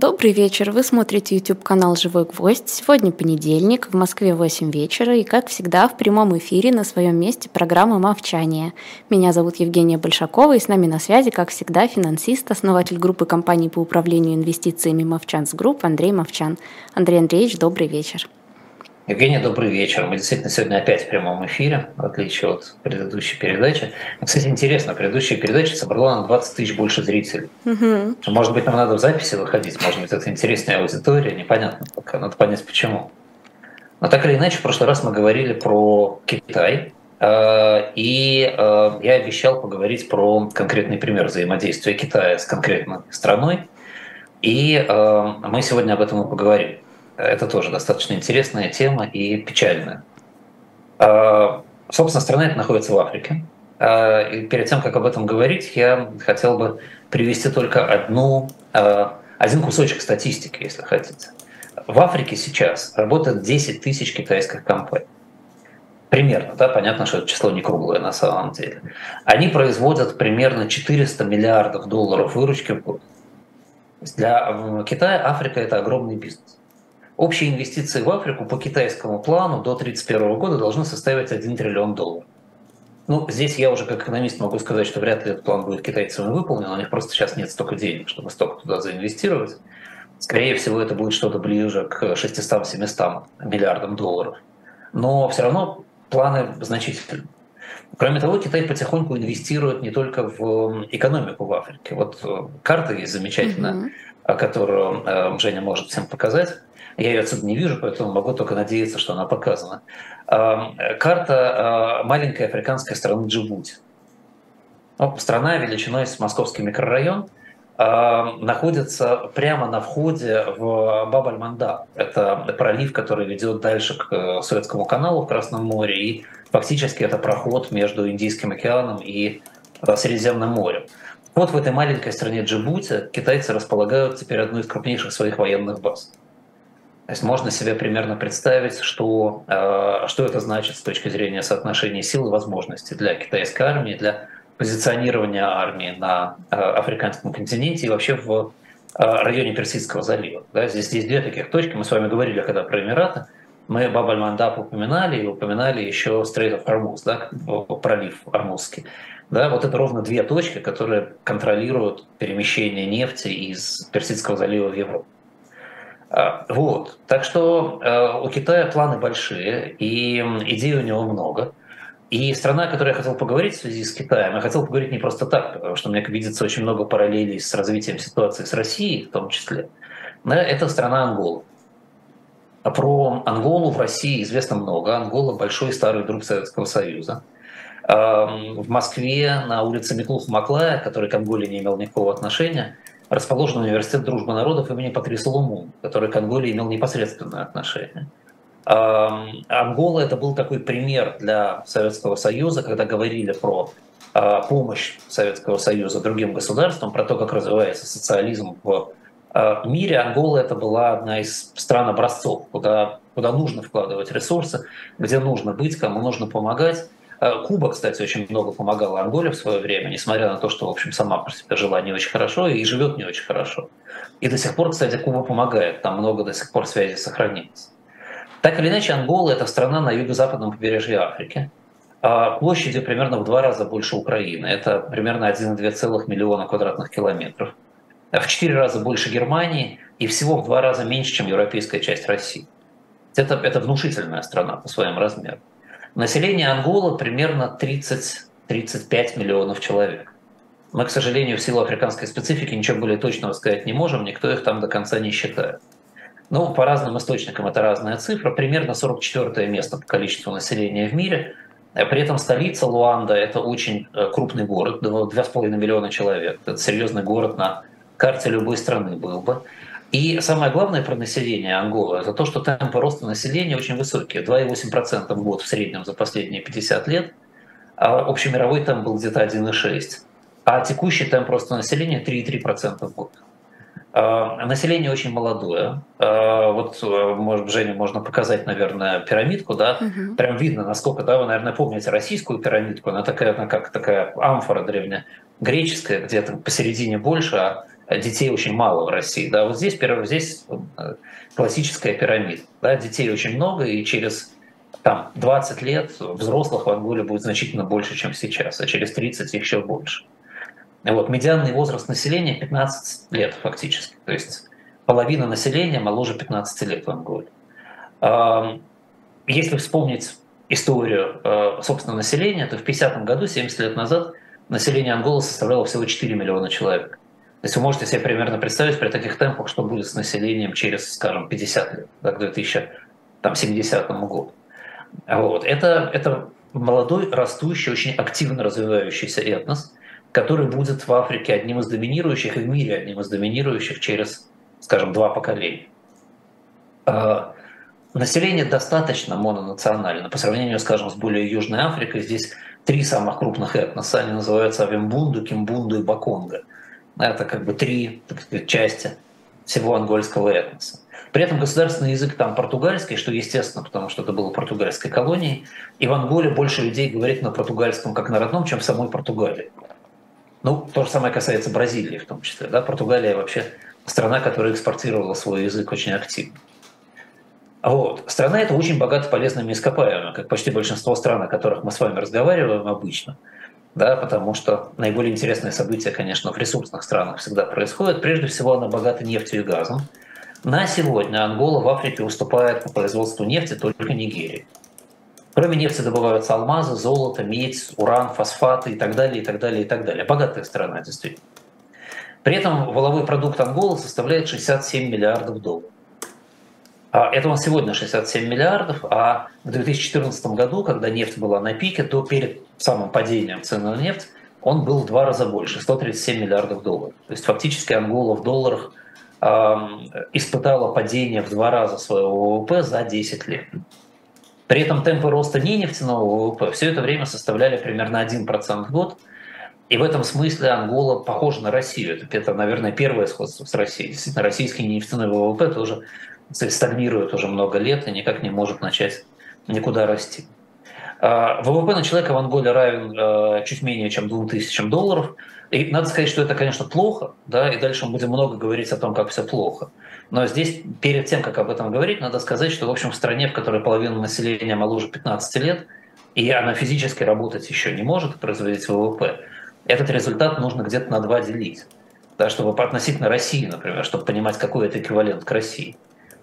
Добрый вечер. Вы смотрите YouTube-канал «Живой гвоздь». Сегодня понедельник, в Москве 8 вечера, и, как всегда, в прямом эфире на своем месте программа «Мовчание». Меня зовут Евгения Большакова, и с нами на связи, как всегда, финансист, основатель группы компаний по управлению инвестициями «Movchan's Group» Андрей Мовчан. Андрей Андреевич, добрый вечер. Евгения, добрый вечер. Мы действительно сегодня опять в прямом эфире, в отличие от предыдущей передачи. Кстати, интересно, предыдущая передача собрала на 20 тысяч больше зрителей. Угу. Может быть, нам надо в записи выходить, может быть, это интересная аудитория, непонятно пока, надо понять почему. Но так или иначе, в прошлый раз мы говорили про Китай, э, и э, я обещал поговорить про конкретный пример взаимодействия Китая с конкретной страной, и э, мы сегодня об этом и поговорим. Это тоже достаточно интересная тема и печальная. А, собственно, страна эта находится в Африке. А, и перед тем, как об этом говорить, я хотел бы привести только одну, а, один кусочек статистики, если хотите. В Африке сейчас работает 10 тысяч китайских компаний. Примерно, да, понятно, что это число не круглое на самом деле. Они производят примерно 400 миллиардов долларов выручки в год. Для Китая Африка – это огромный бизнес. Общие инвестиции в Африку по китайскому плану до 1931 года должны составить 1 триллион долларов. Ну, здесь я уже как экономист могу сказать, что вряд ли этот план будет китайцами выполнен, у них просто сейчас нет столько денег, чтобы столько туда заинвестировать. Скорее всего, это будет что-то ближе к 600-700 миллиардам долларов. Но все равно планы значительны. Кроме того, Китай потихоньку инвестирует не только в экономику в Африке. Вот э, карта есть замечательная, mm-hmm. которую э, Женя может всем показать. Я ее отсюда не вижу, поэтому могу только надеяться, что она показана. Карта маленькой африканской страны Джибути. Ну, страна величиной с московский микрорайон находится прямо на входе в Баб-аль-Манда. Это пролив, который ведет дальше к э, Суэцкому каналу в Красном море, и фактически это проход между Индийским океаном и э, Средиземным морем. Вот в этой маленькой стране Джибути китайцы располагают теперь одну из крупнейших своих военных баз. То есть можно себе примерно представить, что, э, что это значит с точки зрения соотношения сил и возможностей для китайской армии, для позиционирования армии на э, африканском континенте и вообще в э, районе Персидского залива. Да, здесь, здесь две таких точки. Мы с вами говорили, когда про Эмираты, мы Баб-аль-Мандаб упоминали и упоминали еще of Hormuz, да, пролив Ормузский. Да, вот это ровно две точки, которые контролируют перемещение нефти из Персидского залива в Европу. А, вот. Так что э, у Китая планы большие, и идей у него много. И страна, о которой я хотел поговорить в связи с Китаем, я хотел поговорить не просто так, потому что мне видится очень много параллелей с развитием ситуации с Россией в том числе. Да, это страна Ангола. А про Анголу в России известно много. Ангола – большой старый друг Советского Союза. В Москве на улице Миклуха-Маклая, который к Анголе не имел никакого отношения, расположен университет дружбы народов имени Патриса Луму, который к Анголе имел непосредственное отношение. Ангола это был такой пример для Советского Союза, когда говорили про а, помощь Советского Союза другим государствам, про то, как развивается социализм в а, мире. Ангола это была одна из стран образцов, куда, куда нужно вкладывать ресурсы, где нужно быть, кому нужно помогать. Э, Куба, кстати, очень много помогала Анголе в свое время, несмотря на то, что, в общем, сама по себе жила не очень хорошо и живет не очень хорошо. И до сих пор, кстати, Куба помогает, там много до сих пор связи сохранилось. Так или иначе, Ангола – это страна на юго-западном побережье Африки, а площадью примерно в два раза больше Украины. Это примерно 1,2 миллиона квадратных километров. В четыре раза больше Германии и всего в два раза меньше, чем европейская часть России. Это, это внушительная страна по своим размерам. Население Анголы примерно 30-35 миллионов человек. Мы, к сожалению, в силу африканской специфики ничего более точного сказать не можем, никто их там до конца не считает. Ну, по разным источникам это разная цифра, примерно 44 место по количеству населения в мире. При этом столица Луанда – это очень э, крупный город, 2,5 миллиона человек. Это серьезный город на карте любой страны был бы. И самое главное про население Анголы – это то, что темпы роста населения очень высокие. 2,8% в год в среднем за последние 50 лет, а общемировой темп был где-то 1,6%. А текущий темп роста населения 3,3% в год. А, население очень молодое. А, вот, э, может, Женя, можно показать, наверное, пирамидку, да? Угу. Прям видно, насколько, да, вы, наверное, помните российскую пирамидку. Она такая, она как такая амфора древняя, греческая, где-то посередине больше, а детей очень мало в России. Да, вот здесь, здесь э, классическая пирамида. Да, детей очень много, и через там, 20 лет взрослых в Анголе будет значительно больше, чем сейчас, а через 30 еще больше. Вот, медианный возраст населения 15 лет фактически. То есть половина населения моложе 15 лет в Анголе. Если вспомнить историю, э, собственно, населения, то в 50 году, 70 лет назад, население Анголы составляло всего 4 миллиона человек. То есть вы можете себе примерно представить при таких темпах, что будет с населением через, скажем, 50 лет, да, к 2070 году. Вот. Это, это молодой, растущий, очень активно развивающийся этнос, который будет в Африке одним из доминирующих и в мире одним из доминирующих через, скажем, два поколения. А, население достаточно мононационально по сравнению, скажем, с более Южной Африкой. Здесь три самых крупных этноса, они называются Авимбунду, Кимбунду и Баконга. Это как бы три так сказать, части всего ангольского этноса. При этом государственный язык там португальский, что естественно, потому что это было португальской колонией. И в Анголе больше людей говорит на португальском как на родном, чем в самой Португалии. Ну, то же самое касается Бразилии в том числе. Да? Португалия вообще страна, которая экспортировала свой язык очень активно. Вот. Страна эта очень богата полезными ископаемыми, как почти большинство стран, о которых мы с вами разговариваем обычно. Да, потому что наиболее интересные события, конечно, в ресурсных странах всегда происходят. Прежде всего, она богата нефтью и газом. На сегодня Ангола в Африке уступает по производству нефти только Нигерии. Кроме нефти добываются алмазы, золото, медь, уран, фосфаты и так далее, и так далее, и так далее. Богатая страна, действительно. При этом воловой продукт Анголы составляет 67 миллиардов долларов. А это он сегодня 67 миллиардов, а в 2014 году, когда нефть была на пике, то перед самым падением цены на нефть он был в два раза больше, 137 миллиардов долларов. То есть фактически Ангола в долларах э, испытала падение в два раза своего ВВП за 10 лет. При этом темпы роста не нефтяного ВВП все это время составляли примерно 1% в год. И в этом смысле Ангола похожа на Россию. Это, это, наверное, первое сходство с Россией. Действительно, российский нефтяной ВВП тоже стагнирует уже много лет и никак не может начать никуда расти. А, ВВП на человека в Анголе равен а, чуть менее чем 2000 долларов. И надо сказать, что это, конечно, плохо, да, и дальше мы будем много говорить о том, как все плохо. Но здесь, перед тем, как об этом говорить, надо сказать, что, в общем, в стране, в которой половина населения моложе 15 лет, и она физически работать еще не может, производить ВВП, этот результат нужно где-то на два делить. Да, чтобы относительно России, например, чтобы понимать, какой это эквивалент к России.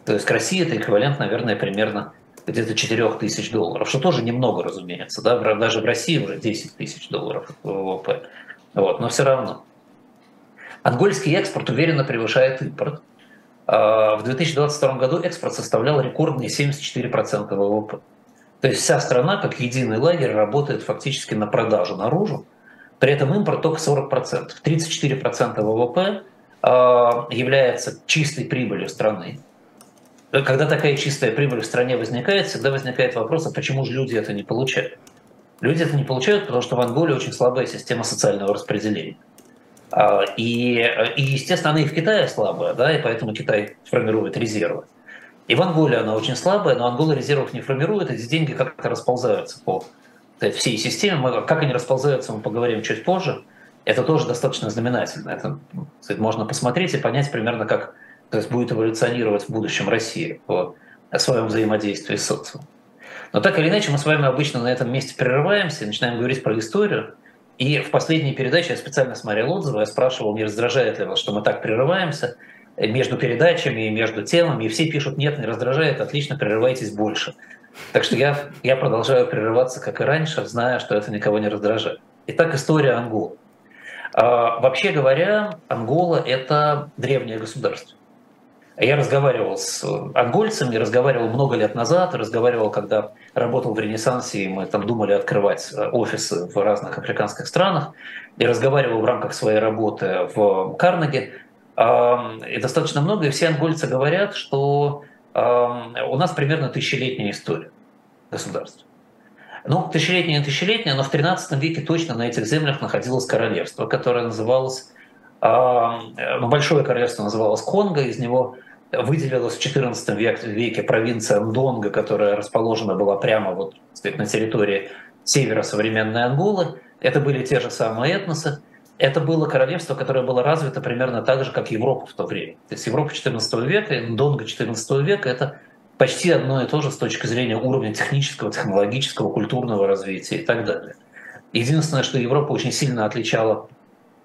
То есть к России это эквивалент, наверное, примерно где-то 4 тысяч долларов, что тоже немного, разумеется. Да? Даже в России уже 10 тысяч долларов ВВП. Вот, но все равно. Ангольский экспорт уверенно превышает импорт. А, в 2022 году экспорт составлял рекордные 74% ВВП. То есть вся страна, как единый лагерь, работает фактически на продажу наружу. При этом импорт только 40%. 34% ВВП является чистой прибылью страны. Когда такая чистая прибыль в стране возникает, всегда возникает вопрос, а почему же люди это не получают? Люди это не получают, потому что в Анголе очень слабая система социального распределения. А, и, и, естественно, она и в Китае слабая, да, и поэтому Китай формирует резервы. И в Анголе она очень слабая, но Ангола резервов не формирует, эти деньги как-то расползаются по всей системе. Мы, как они расползаются, мы поговорим чуть позже. Это тоже достаточно знаменательно. Это сказать, можно посмотреть и понять примерно, как то есть будет эволюционировать в будущем Россия по своем взаимодействии с социумом. Но так или иначе, мы с вами обычно на этом месте прерываемся и начинаем говорить про историю. И в последней передаче я специально смотрел отзывы, я спрашивал, не раздражает ли вас, что мы так прерываемся между передачами и между темами, и все пишут, нет, не раздражает, отлично, прерывайтесь больше. Так что я, я продолжаю прерываться, как и раньше, зная, что это никого не раздражает. Итак, история Анголы. А, вообще говоря, Ангола – это древнее государство. Я разговаривал с ангольцами, разговаривал много лет назад, разговаривал, когда работал в Ренессансе, и мы там думали открывать э, офисы в разных африканских странах, и разговаривал в рамках своей работы в Карнеге. И достаточно много, и все ангольцы говорят, что у нас примерно тысячелетняя история государства. Ну, тысячелетняя, тысячелетняя, но в 13 веке точно на этих землях находилось королевство, которое называлось ну, большое королевство называлось Конго, из него выделилась в XIV веке провинция Ндонга, которая расположена была прямо вот, сказать, на территории севера современной Анголы. Это были те же самые этносы. это было королевство, которое было развито примерно так же, как Европа в то время. То есть Европа XIV века и Донга XIV века – это почти одно и то же с точки зрения уровня технического, технологического, культурного развития и так далее. Единственное, что Европа очень сильно отличала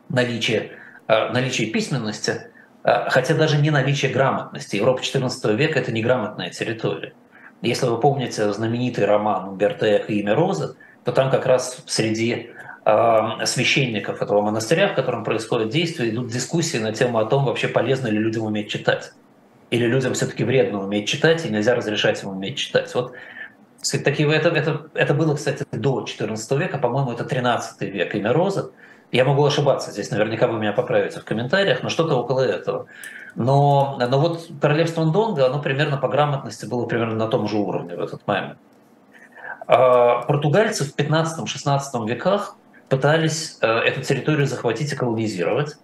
наличие, э, наличие письменности, хотя даже не наличие грамотности. Европа XIV века – это неграмотная территория. Если вы помните знаменитый роман Умберто Эко «Имя Розы», то там как раз среди э, священников этого монастыря, в котором происходит действие, идут дискуссии на тему о том, вообще полезно ли людям уметь читать. Или людям все-таки вредно уметь читать, и нельзя разрешать им уметь читать. Вот такие, это, это, это было, кстати, до XIV века, по-моему, это 13 век, имя Роза. Я могу ошибаться, здесь наверняка вы меня поправите в комментариях, но что-то около этого. Но, но вот королевство Ндонга, оно примерно по грамотности было примерно на том же уровне в этот момент. А португальцы в 15-16 веках пытались э, эту территорию захватить и колонизировать,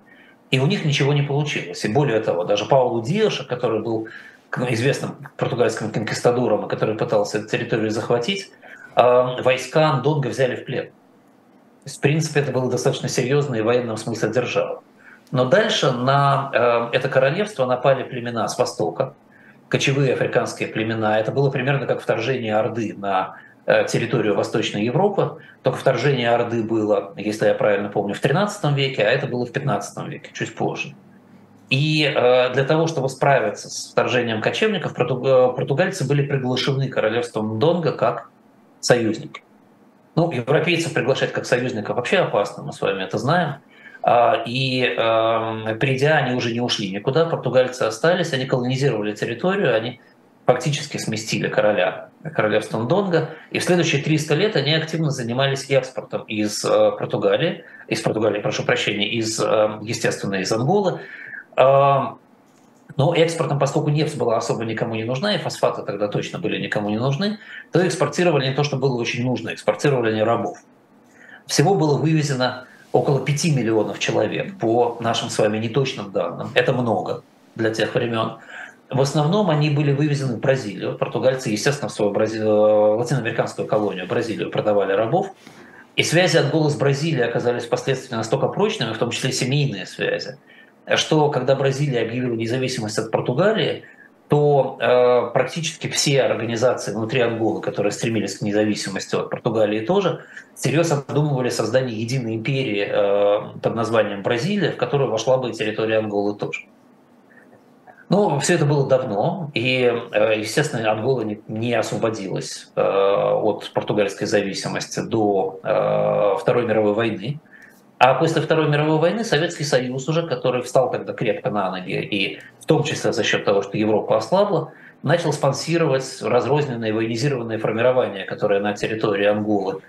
и у них ничего не получилось. И более того, даже Паулу Диаша, который был известным португальским конкистадором, который пытался эту территорию захватить, э, войска Ндонга взяли в плен. То есть, в принципе, это было достаточно серьезно и в военном смысле держава. Но дальше на э, это королевство напали племена с востока, кочевые африканские племена. Это было примерно как вторжение Орды на Э, территорию Восточной Европы. Только вторжение Орды было, если я правильно помню, в XIII веке, а это было в XV веке, чуть позже. И э, для того, чтобы справиться с вторжением кочевников, португальцы были приглашены королевством Донга как союзники. Ну, европейцев приглашать как союзников вообще опасно, мы с вами это знаем. А, и э, придя, они уже не ушли никуда, португальцы остались, они колонизировали территорию, они фактически сместили короля королевством Донга, и в следующие 300 лет они активно занимались экспортом из э, Португалии, из Португалии, прошу прощения, из, э, естественно, из Анголы. Э, но экспортом, поскольку нефть была особо никому не нужна, и фосфаты тогда точно были никому не нужны, то экспортировали не то, что было очень нужно, экспортировали они рабов. Всего было вывезено около 5 миллионов человек по нашим с вами неточным данным. Это много для тех времен. В основном они были вывезены в Бразилию. Португальцы, естественно, в свою Брази... Э, латиноамериканскую колонию, Бразилию, продавали рабов. И связи от голос Бразилии оказались впоследствии настолько прочными, в том числе семейные связи, что когда Бразилия объявила независимость от Португалии, то э, практически все организации внутри Анголы, которые стремились к независимости от Португалии тоже, серьезно обдумывали создание единой империи э, под названием Бразилия, в которую вошла бы территория Анголы тоже. Ну, все это было давно, и, э, естественно, Ангола не освободилась э, от португальской зависимости до э, Второй мировой войны. А после Второй мировой войны Советский Союз уже, который встал тогда крепко на ноги, и в том числе за счет того, что Европа ослабла, начал спонсировать разрозненные военизированные формирования, которые на территории Анголы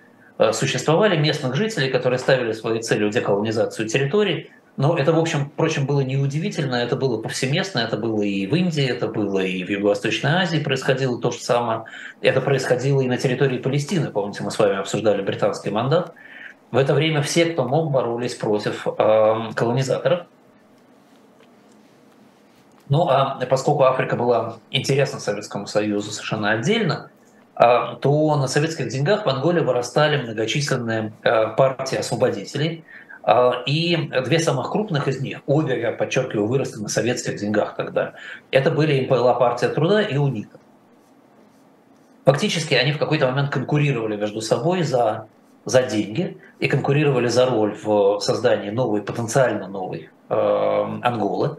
существовали, местных жителей, которые ставили своей целью деколонизацию территорий, но это, в общем, впрочем, было неудивительно, это было повсеместно, это было и в Индии, это было и в Юго-Восточной Азии происходило то же самое. Это происходило и на территории Палестины, помните, мы с вами обсуждали британский мандат. В это время все, кто мог, боролись против э, колонизаторов. Ну а поскольку Африка была интересна Советскому Союзу совершенно отдельно, э, то на советских деньгах в Анголе вырастали многочисленные э, партии освободителей – а, и две самых крупных из них, обе, я подчеркиваю, выросли на советских деньгах тогда, это были МПЛА партия труда и УНИТА. Фактически они в какой-то момент конкурировали между собой за, за деньги и конкурировали за роль в создании новой, потенциально новой э, Анголы.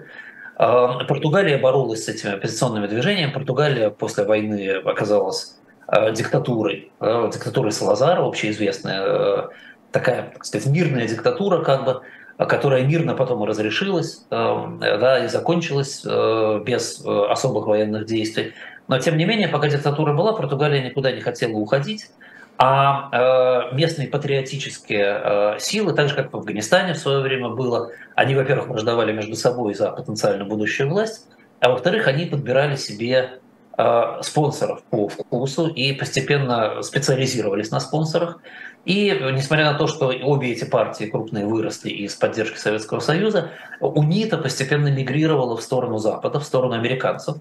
Э, Португалия боролась с этими оппозиционными движениями. Португалия после войны оказалась э, диктатурой, э, диктатурой Салазара, общеизвестная, э, такая, так сказать, мирная диктатура, как бы, которая мирно потом и разрешилась, эм, да, и закончилась э, без э, особых военных действий. Но тем не менее, пока диктатура была, Португалия никуда не хотела уходить, а э, местные патриотические силы, так же как в Афганистане в свое время было, они, во-первых, враждовали между собой за потенциально будущую власть, а во-вторых, они подбирали себе спонсоров по вкусу и постепенно специализировались на спонсорах. И несмотря на то, что обе эти партии крупные выросли из поддержки Советского Союза, УНИТА постепенно мигрировала в сторону Запада, в сторону американцев.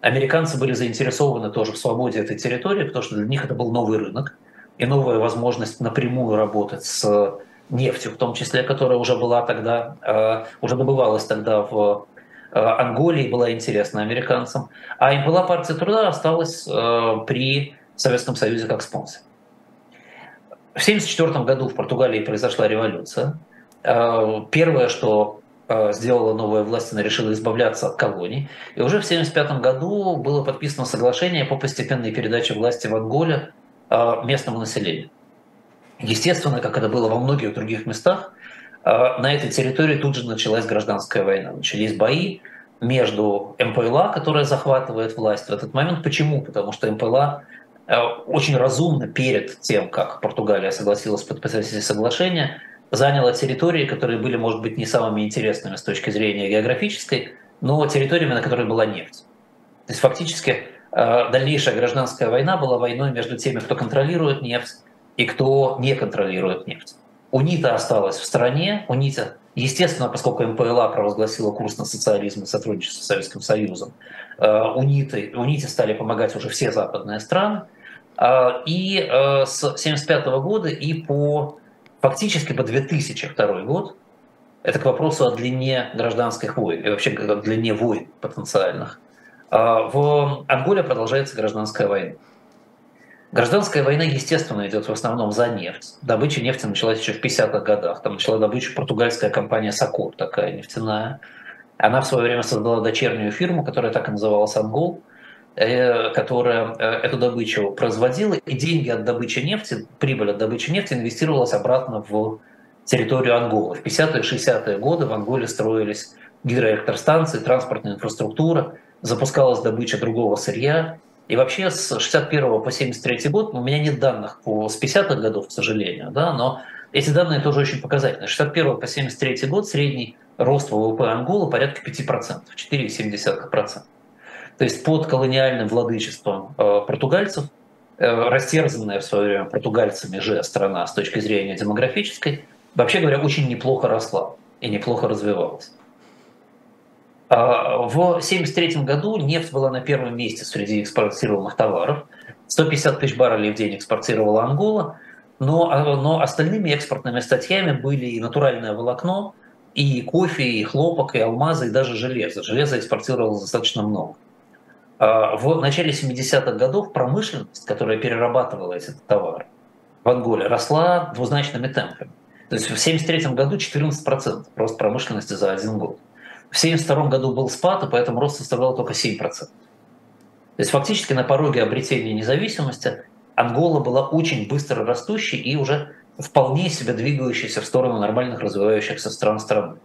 Американцы были заинтересованы тоже в свободе этой территории, потому что для них это был новый рынок и новая возможность напрямую работать с нефтью, в том числе, которая уже была тогда, уже добывалась тогда в Анголе и была интересна американцам. А им была партия труда осталась при Советском Союзе как спонсор. В 1974 году в Португалии произошла революция. Первое, что Э, сделала новая власть, она решила избавляться от колоний. И уже в 1975 году было подписано соглашение по постепенной передаче власти в Анголе э, местному населению. Естественно, как это было во многих других местах, э, на этой территории тут же началась гражданская война. Начались бои между МПЛА, которая захватывает власть в этот момент. Почему? Потому что МПЛА очень разумно перед тем, как Португалия согласилась подписать эти соглашения, заняла территории, которые были, может быть, не самыми интересными с точки зрения географической, но территориями, на которых была нефть. То есть фактически дальнейшая гражданская война была войной между теми, кто контролирует нефть и кто не контролирует нефть. УНИТА осталась в стране. УНИТА, естественно, поскольку МПЛА провозгласила курс на социализм и сотрудничество с Советским Союзом, э, УНИТы, УНИТе стали помогать уже все западные страны. Э, и с 1975 года и по фактически по 2002 год, это к вопросу о длине гражданских войн и вообще о длине войн потенциальных, в Анголе продолжается гражданская война. Гражданская война, естественно, идет в основном за нефть. Добыча нефти началась еще в 50-х годах. Там начала добычу португальская компания «Сокор», такая нефтяная. Она в свое время создала дочернюю фирму, которая так и называлась «Ангол», Э, которая э, эту добычу производила, и деньги от добычи нефти, прибыль от добычи нефти инвестировалась обратно в территорию Анголы. В 50-е 60-е годы в Анголе строились гидроэлектростанции, транспортная инфраструктура, запускалась добыча другого сырья. И вообще с 61 по 73 год, у меня нет данных по, с 50-х годов, к сожалению, да, но эти данные тоже очень показательны. С 61 по 73 год средний рост ВВП Анголы порядка 5%, 4,7%. То есть под колониальным владычеством э, португальцев, э, растерзанная в свое время португальцами же страна с точки зрения демографической, вообще говоря, очень неплохо росла и неплохо развивалась. А в 1973 году нефть была на первом месте среди экспортируемых товаров. 150 тысяч баррелей в день экспортировала Ангола, но, а, но остальными экспортными статьями были и натуральное волокно, и кофе, и хлопок, и алмазы, и даже железо. Железо экспортировалось достаточно много. А, в начале 70-х годов промышленность, которая перерабатывала эти товары в Анголе, росла двузначными темпами. То есть в 1973 году 14% рост промышленности за один год. В 1972 году был спад, и поэтому рост составлял только 7%. То есть фактически на пороге обретения независимости Ангола была очень быстро растущей и уже вполне себе двигающейся в сторону нормальных развивающихся стран страны.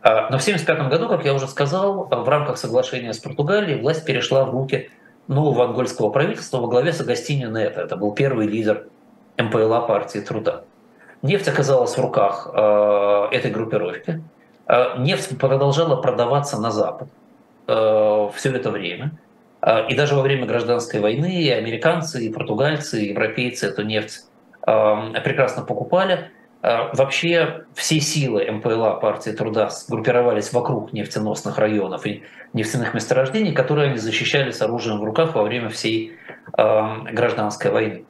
А, но в 1975 году, как я уже сказал, в рамках соглашения с Португалией власть перешла в руки нового ангольского правительства во главе с Агастиньо Нета. Это был первый лидер МПЛА партии труда. Нефть оказалась в руках э, этой группировки. Э, нефть продолжала продаваться на Запад э, все это время. Э, и даже во время гражданской войны и американцы, и португальцы, и европейцы эту нефть э, прекрасно покупали. Вообще все силы МПЛА, партии труда, сгруппировались вокруг нефтеносных районов и нефтяных месторождений, которые они защищали с оружием в руках во время всей э, гражданской войны.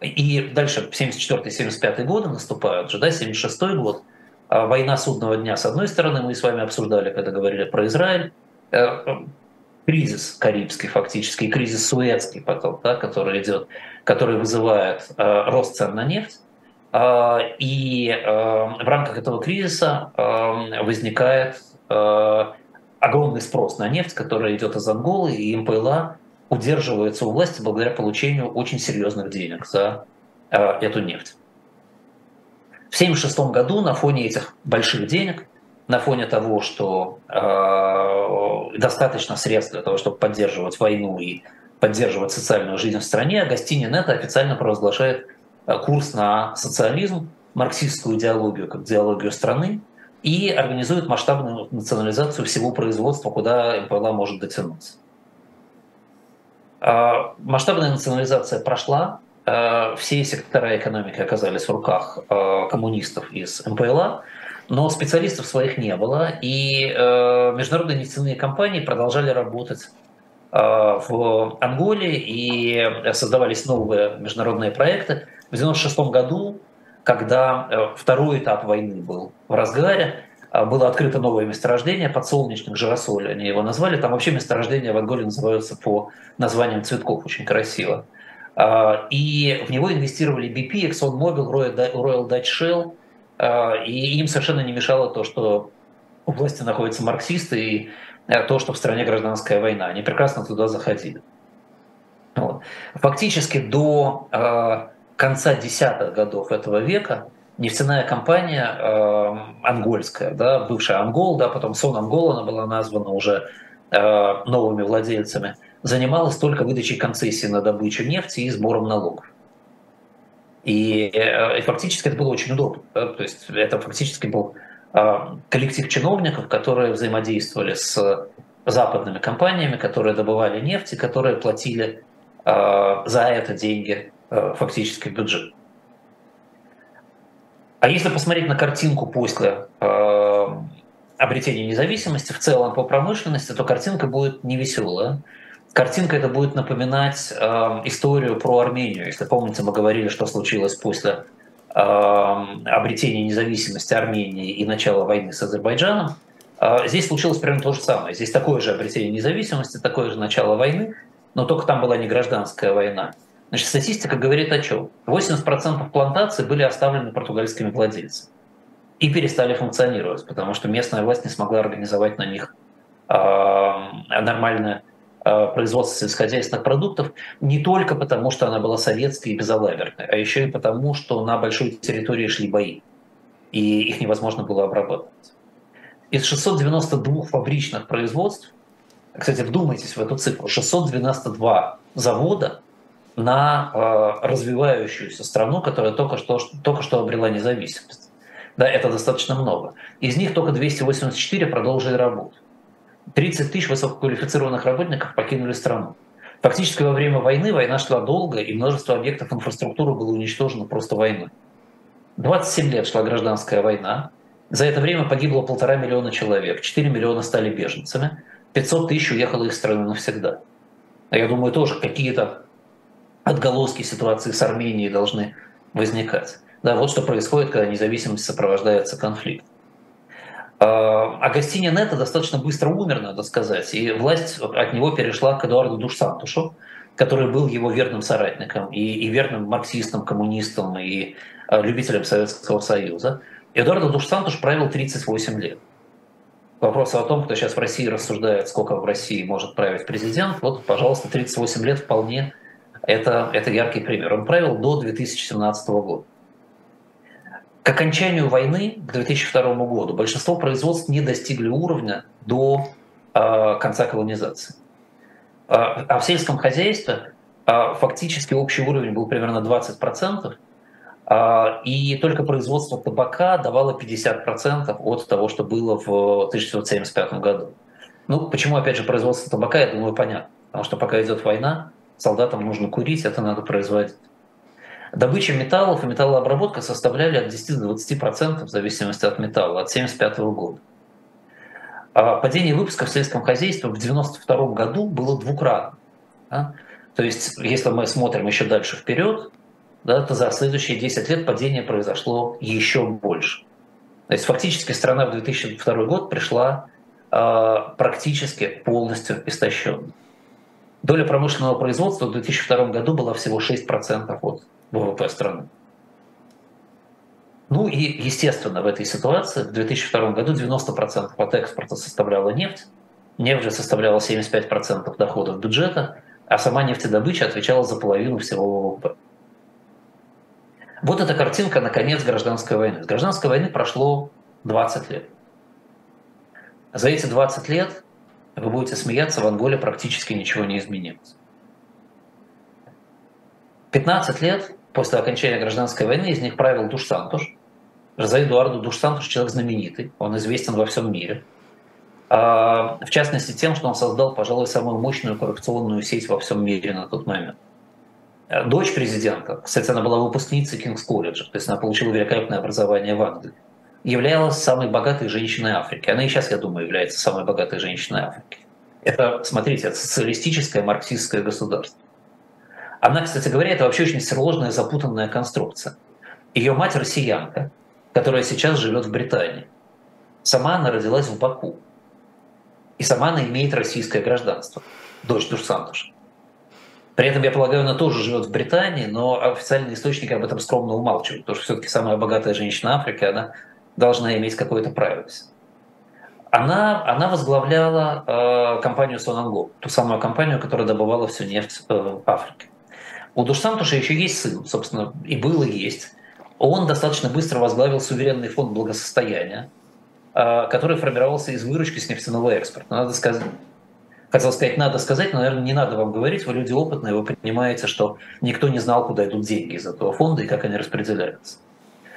И дальше 74-75 годы наступают же, да, 76 год, война судного дня с одной стороны, мы с вами обсуждали, когда говорили про Израиль, э, кризис карибский фактически, кризис суэцкий потом, да, который идет, который вызывает э, рост цен на нефть, а, и а, в рамках этого кризиса а, возникает огромный спрос на нефть, которая идет из Анголы, и МПЛА удерживается у власти благодаря получению очень серьезных денег за эту нефть. В 1976 году на фоне этих больших денег, на фоне того, что э, достаточно средств для того, чтобы поддерживать войну и поддерживать социальную жизнь в стране, Агастини Нета официально провозглашает Э, курс на социализм, марксистскую идеологию как идеологию страны и организует масштабную национализацию всего производства, куда МПЛА может дотянуться. А, масштабная национализация прошла, э, все сектора экономики оказались в руках э, коммунистов из МПЛА, но специалистов своих не было, и международные нефтяные компании продолжали работать в Анголе, и создавались новые международные проекты – в 1996 году когда второй этап войны был в разгаре, было открыто новое месторождение, подсолнечник Жиросоль, они его назвали. Там вообще месторождения в Анголе называются по названиям цветков, очень красиво. И в него инвестировали BP, ExxonMobil, Royal Dutch Shell, и им совершенно не мешало то, что у власти находятся марксисты и э, то, что в стране гражданская война. Они прекрасно туда заходили. Вот. Фактически до конца десятых годов этого века нефтяная компания э, ангольская, да, бывшая Ангол, да, потом Сон Ангол, она была названа уже э, новыми владельцами, занималась только выдачей концессий на добычу нефти и сбором налогов. И, э, и фактически это было очень удобно. Да? То есть это фактически был а, коллектив чиновников, которые взаимодействовали с западными компаниями, которые добывали нефть и которые платили а, за это деньги а, фактически бюджет. А если посмотреть на картинку после обретения независимости в целом по промышленности, то картинка будет невеселая. Картинка это будет напоминать историю про Армению. Если помните, мы говорили, что случилось после обретения независимости Армении и начала войны с Азербайджаном, а, здесь случилось примерно то же самое. Здесь такое же обретение независимости, такое же начало войны, но только там была не гражданская война. Значит, статистика говорит о чем? 80% плантаций были оставлены португальскими владельцами и перестали функционировать, потому что местная власть не смогла организовать на них нормальное Э, производства сельскохозяйственных продуктов не только потому, что она была советской и безалаберной, а еще и потому, что на большой территории шли бои, и их невозможно было обрабатывать. Из 692 фабричных производств, кстати, вдумайтесь в эту цифру, 692 завода на э, развивающуюся страну, которая только что, только что обрела независимость. Да, это достаточно много. Из них только 284 продолжили работу. 30 тысяч высококвалифицированных работников покинули страну. Фактически во время войны война шла долго, и множество объектов инфраструктуры было уничтожено просто войной. 27 лет шла гражданская война. За это время погибло полтора миллиона человек, 4 миллиона стали беженцами, 500 тысяч уехало из страны навсегда. А я думаю, тоже какие-то отголоски ситуации с Арменией должны возникать. Да, вот что происходит, когда независимость сопровождается конфликтом. А Агастини Нета достаточно быстро умер, надо сказать, и власть от него перешла к Эдуарду Душсантушу, который был его верным соратником и, и верным марксистом, коммунистом и э, любителем Советского Союза. Эдуард Душсантуш правил 38 лет. Вопрос о том, кто сейчас в России рассуждает, сколько в России может править президент, вот, пожалуйста, 38 лет вполне это, это яркий пример. Он правил до 2017 года. К окончанию войны, к 2002 году, большинство производств не достигли уровня до э, конца колонизации. А, а в сельском хозяйстве э, фактически общий уровень был примерно 20%, э, и только производство табака давало 50% от того, что было в 1975 году. Ну, почему, опять же, производство табака, я думаю, понятно. Потому что пока идет война, солдатам нужно курить, это надо производить. Добыча металлов и металлообработка составляли от 10 до 20% в зависимости от металла, от 1975 года. А падение выпуска в сельском хозяйстве в 1992 году было двукратно. Да? То есть, если мы смотрим еще дальше вперед, да, то за следующие 10 лет падение произошло еще больше. То есть фактически страна в 2002 год пришла э, практически полностью истощенной. Доля промышленного производства в 2002 году была всего 6% от ВВП страны. Ну и, естественно, в этой ситуации в 2002 году 90% от экспорта составляла нефть, нефть же составляла 75% доходов бюджета, а сама нефтедобыча отвечала за половину всего ВВП. Вот эта картинка на конец гражданской войны. С гражданской войны прошло 20 лет. За эти 20 лет, вы будете смеяться, в Анголе практически ничего не изменилось. 15 лет после окончания гражданской войны из них правил Душ Сантуш. За Эдуарду Душ Сантуш человек знаменитый, он известен во всем мире. А, в частности тем, что он создал, пожалуй, самую мощную коррупционную сеть во всем мире на тот момент. Дочь президента, кстати, она была выпускницей Кингс-колледжа, то есть она получила великолепное образование в Англии, являлась самой богатой женщиной Африки. Она и сейчас, я думаю, является самой богатой женщиной Африки. Это, смотрите, это социалистическое марксистское государство. Она, кстати говоря, это вообще очень сложная, запутанная конструкция. Ее мать россиянка, которая сейчас живет в Британии. Сама она родилась в Баку. И сама она имеет российское гражданство, дочь Душсантуша. При этом, я полагаю, она тоже живет в Британии, но официальные источники об этом скромно умалчивают, потому что все-таки самая богатая женщина Африки, она должна иметь какое-то privacy. Она, она возглавляла э, компанию Сонанго, ту самую компанию, которая добывала всю нефть э, в Африке. У Душсантуша еще есть сын, собственно, и был, и есть. Он достаточно быстро возглавил суверенный фонд благосостояния, э, который формировался из выручки с нефтяного экспорта. Надо сказать, хотел сказать, надо сказать, но, наверное, не надо вам говорить, вы люди опытные, вы понимаете, что никто не знал, куда идут деньги из этого фонда и как они распределяются.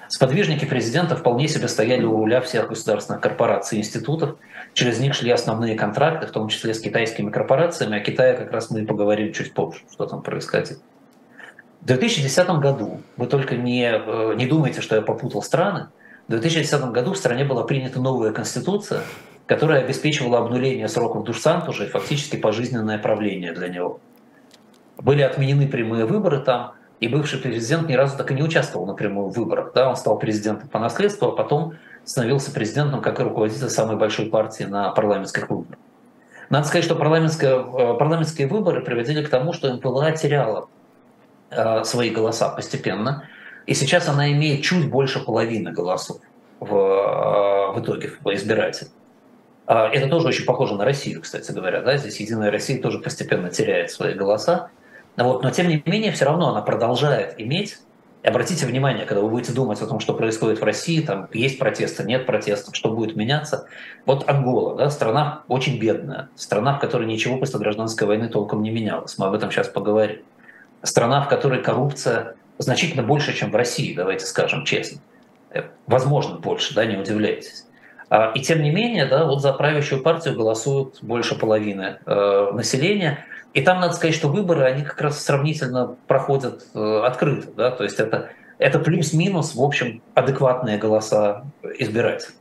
Сподвижники президента вполне себе стояли у руля всех государственных корпораций и институтов. Через них шли основные контракты, в том числе с китайскими корпорациями. О Китае как раз мы и поговорим чуть позже, что там происходит. В 2010 году, вы только не, э, не думайте, что я попутал страны, в 2010 году в стране была принята новая конституция, которая обеспечивала обнуление сроков Душсантужа и фактически пожизненное правление для него. Были отменены прямые выборы там, и бывший президент ни разу так и не участвовал напрямую в выборах. Да? Он стал президентом по наследству, а потом становился президентом как и руководитель самой большой партии на парламентских выборах. Надо сказать, что парламентские, э, парламентские выборы приводили к тому, что МПЛА теряла свои голоса постепенно, и сейчас она имеет чуть больше половины голосов в, э, в итоге в избирателей. Это тоже очень похоже на Россию, кстати говоря. Да? Здесь Единая Россия тоже постепенно теряет свои голоса. Вот, но тем не менее, все равно она продолжает иметь. И обратите внимание, когда вы будете думать о том, что происходит в России, там есть протесты, нет протестов, что будет меняться. Вот Ангола, да, страна очень бедная, страна, в которой ничего после гражданской войны толком не менялось. Мы об этом сейчас поговорим. Страна, в которой коррупция значительно больше, чем в России, давайте скажем честно. Э, возможно, больше, да, не удивляйтесь. А, и тем не менее, да, вот за правящую партию голосуют больше половины э, населения. И там надо сказать, что выборы, они как раз сравнительно проходят э, открыто. Да? То есть это, это плюс-минус, в общем, адекватные голоса избирателей.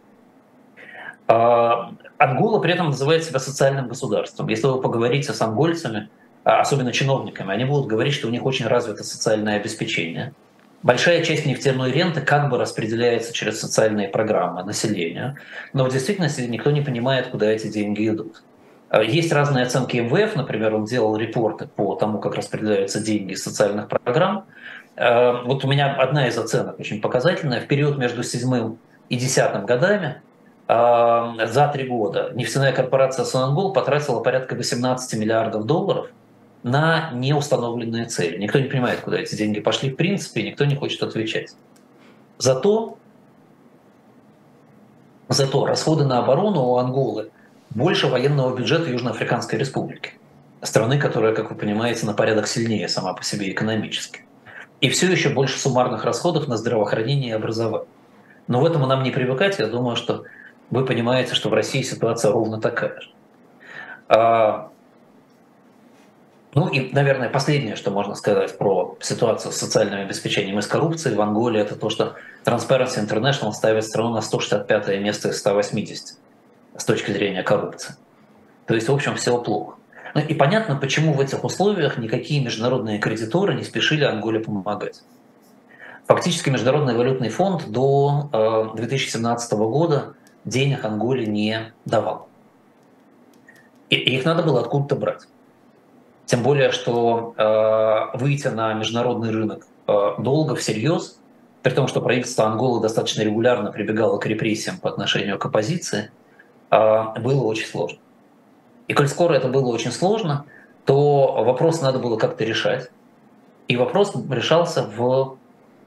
А, Ангола при этом называет себя социальным государством. Если вы поговорите с ангольцами, особенно чиновниками, они будут говорить, что у них очень развито социальное обеспечение. Большая часть нефтяной ренты как бы распределяется через социальные программы населения, но в действительности никто не понимает, куда эти деньги идут. Э, есть разные оценки МВФ, например, он делал репорты по тому, как распределяются деньги из социальных программ. Э, вот у меня одна из оценок очень показательная. В период между седьмым и десятым годами за три года нефтяная корпорация Сонангол потратила порядка 18 миллиардов долларов на неустановленные цели. Никто не понимает, куда эти деньги пошли в принципе, никто не хочет отвечать. Зато, зато расходы на оборону у Анголы – больше военного бюджета Южноафриканской Республики, страны, которая, как вы понимаете, на порядок сильнее сама по себе экономически. И все еще больше суммарных расходов на здравоохранение и образование. Но в этом нам не привыкать. Я думаю, что вы понимаете, что в России ситуация ровно такая же. Ну и, наверное, последнее, что можно сказать про ситуацию с социальным обеспечением и с коррупцией в Анголе, это то, что Transparency International ставит страну на 165 место из 180 с точки зрения коррупции. То есть, в общем, все плохо. Ну и понятно, почему в этих условиях никакие международные кредиторы не спешили Анголе помогать. Фактически Международный валютный фонд до 2017 э, года денег Анголе не давал. И их надо было откуда-то брать. Тем более, что э, выйти на международный рынок э, долго, всерьез, при том, что правительство Анголы достаточно регулярно прибегало к репрессиям по отношению к оппозиции, а, было очень сложно. И коль скоро это было очень сложно, то вопрос надо было как-то решать. И вопрос решался в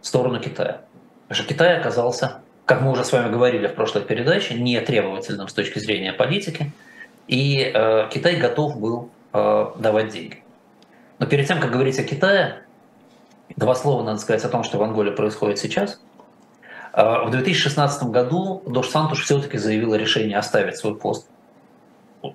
сторону Китая. Потому что Китай оказался, как мы уже с вами говорили в прошлой передаче, не требовательным с точки зрения политики, и э, Китай готов был э, давать деньги. Но перед тем, как говорить о Китае, два слова надо сказать о том, что в Анголе происходит сейчас – а, в 2016 году Дош Сантуш все-таки заявила решение оставить свой пост.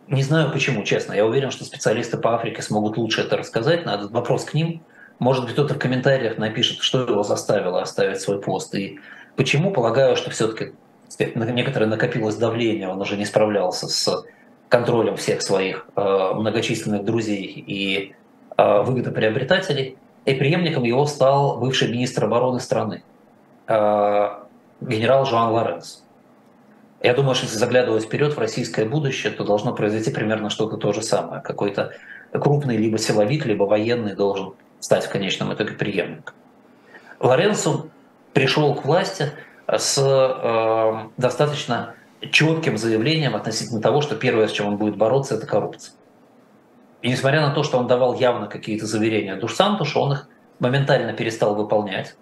Не знаю почему, честно. Я уверен, что специалисты по Африке смогут лучше это рассказать. Надо вопрос к ним. Может быть, кто-то в комментариях напишет, что его заставило оставить свой пост. И почему, полагаю, что все-таки некоторое накопилось давление, он уже не справлялся с контролем всех своих э, многочисленных друзей и э, выгодоприобретателей. И преемником его стал бывший министр обороны страны генерал Жуан Лоренс. Я думаю, что если заглядывать вперед в российское будущее, то должно произойти примерно что-то то же самое. Какой-то крупный либо силовик, либо военный должен стать в конечном итоге преемником. Лоренцо пришел к власти с э, достаточно четким заявлением относительно того, что первое, с чем он будет бороться, это коррупция. И несмотря на то, что он давал явно какие-то заверения Душсантушу, он их моментально перестал выполнять.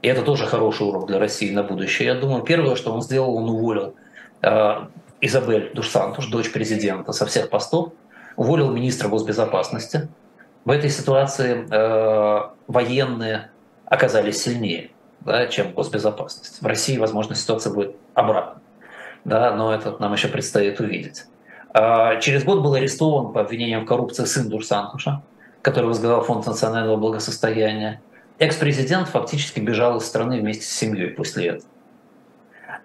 И это тоже хороший урок для России на будущее. Я думаю, первое, что он сделал, он уволил э, Изабель Душсантуш, дочь президента, со всех постов, уволил министра госбезопасности. В этой ситуации э, военные оказались сильнее, да, чем госбезопасность. В России, возможно, ситуация будет обратной, да, но это нам еще предстоит увидеть. Э, через год был арестован по обвинениям в коррупции сын Дурсантуша, который возглавлял Фонд национального благосостояния. Экс-президент фактически бежал из страны вместе с семьей после этого.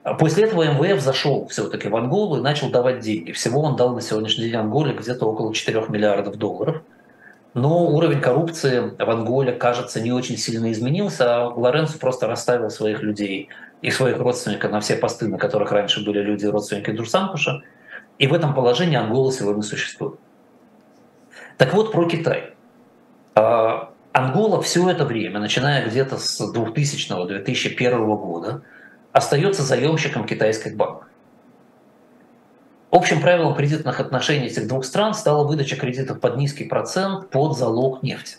А после этого МВФ зашел все-таки в Анголу и начал давать деньги. Всего он дал на сегодняшний день Анголе где-то около 4 миллиардов долларов. Но уровень коррупции в Анголе, кажется, не очень сильно изменился, а Лоренцо просто расставил своих людей и своих родственников на все посты, на которых раньше были люди родственники Дурсанкуша. И в этом положении Ангола сегодня существует. Так вот, про Китай. А, Ангола все это время, начиная где-то с 2000-2001 года, остается заемщиком китайских банков. Общим правилом кредитных отношений этих двух стран стала выдача кредитов под низкий процент под залог нефти.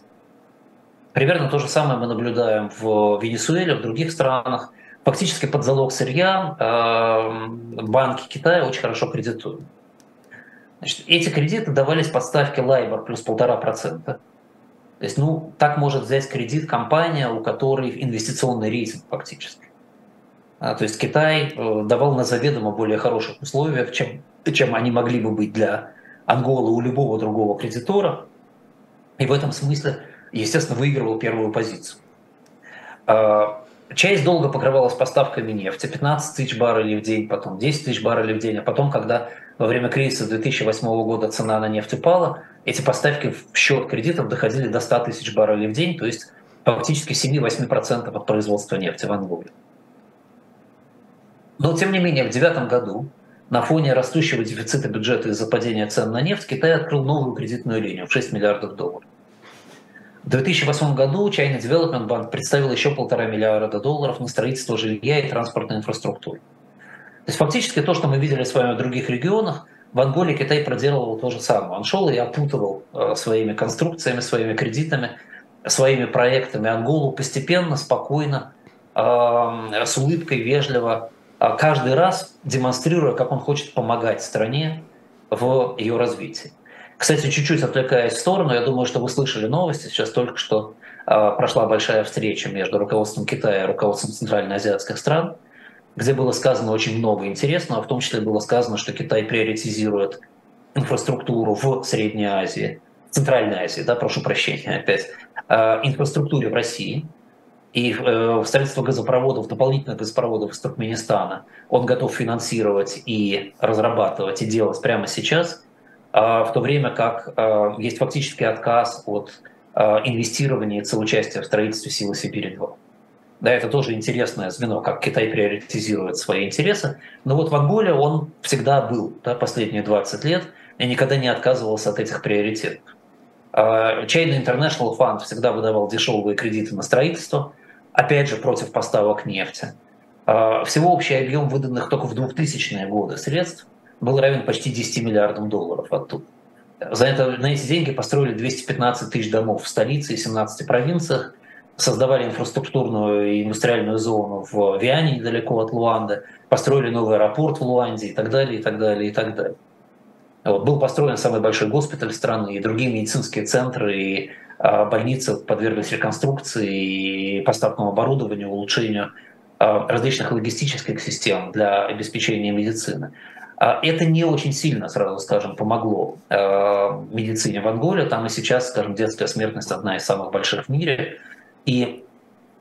Примерно то же самое мы наблюдаем в Венесуэле, в других странах. Фактически под залог сырья э, банки Китая очень хорошо кредитуют. Значит, эти кредиты давались под ставки LIBOR плюс полтора процента. То есть, ну, так может взять кредит компания, у которой инвестиционный рейтинг фактически. А, то есть Китай э, давал на заведомо более хороших условиях, чем, чем они могли бы быть для Анголы у любого другого кредитора. И в этом смысле, естественно, выигрывал первую позицию. А, часть долго покрывалась поставками нефти, 15 тысяч баррелей в день, потом 10 тысяч баррелей в день, а потом, когда во время кризиса 2008 года цена на нефть упала, эти поставки в счет кредитов доходили до 100 тысяч баррелей в день, то есть фактически 7-8% от производства нефти в Анголе. Но, тем не менее, в 2009 году на фоне растущего дефицита бюджета из-за падения цен на нефть Китай открыл новую кредитную линию в 6 миллиардов долларов. В 2008 году China Development Bank представил еще полтора миллиарда долларов на строительство жилья и транспортной инфраструктуры. То есть фактически то, что мы видели с вами в других регионах, в Анголе Китай проделывал то же самое. Он шел и опутывал э, своими конструкциями, своими кредитами, своими проектами Анголу постепенно, спокойно, с улыбкой, вежливо а каждый раз демонстрируя, как он хочет помогать стране в ее развитии. Кстати, чуть-чуть отвлекаясь в сторону, я думаю, что вы слышали новости. Сейчас только что э, прошла большая встреча между руководством Китая и руководством центральноазиатских стран, где было сказано очень много интересного. В том числе было сказано, что Китай приоритизирует инфраструктуру в Средней Азии, Центральной Азии, да, прошу прощения опять, э, инфраструктуре в России – и э, строительство газопроводов, дополнительных газопроводов из Туркменистана он готов финансировать и разрабатывать и делать прямо сейчас, в то время как э, есть фактический отказ от э, инвестирования и соучастия в строительстве силы Сибири-2. Да, это тоже интересное звено, как Китай приоритизирует свои интересы. Но вот в Анголе он всегда был, да, последние 20 лет, и никогда не отказывался от этих приоритетов. China International Fund всегда выдавал дешевые кредиты на строительство, опять же, против поставок нефти. А, всего общий объем выданных только в 2000-е годы средств был равен почти 10 миллиардам долларов оттуда. За это, на эти деньги построили 215 тысяч домов в столице и 17 провинциях, создавали инфраструктурную и индустриальную зону в Виане, недалеко от Луанды, построили новый аэропорт в Луанде и так далее, и так далее, и так далее. Вот, был построен самый большой госпиталь страны и другие медицинские центры, и а, больницы подверглись реконструкции и поставкам оборудования, улучшению а, различных логистических систем для обеспечения медицины. А, это не очень сильно, сразу скажем, помогло медицине в Анголе. Там и сейчас, скажем, детская смертность одна из самых больших в мире. И,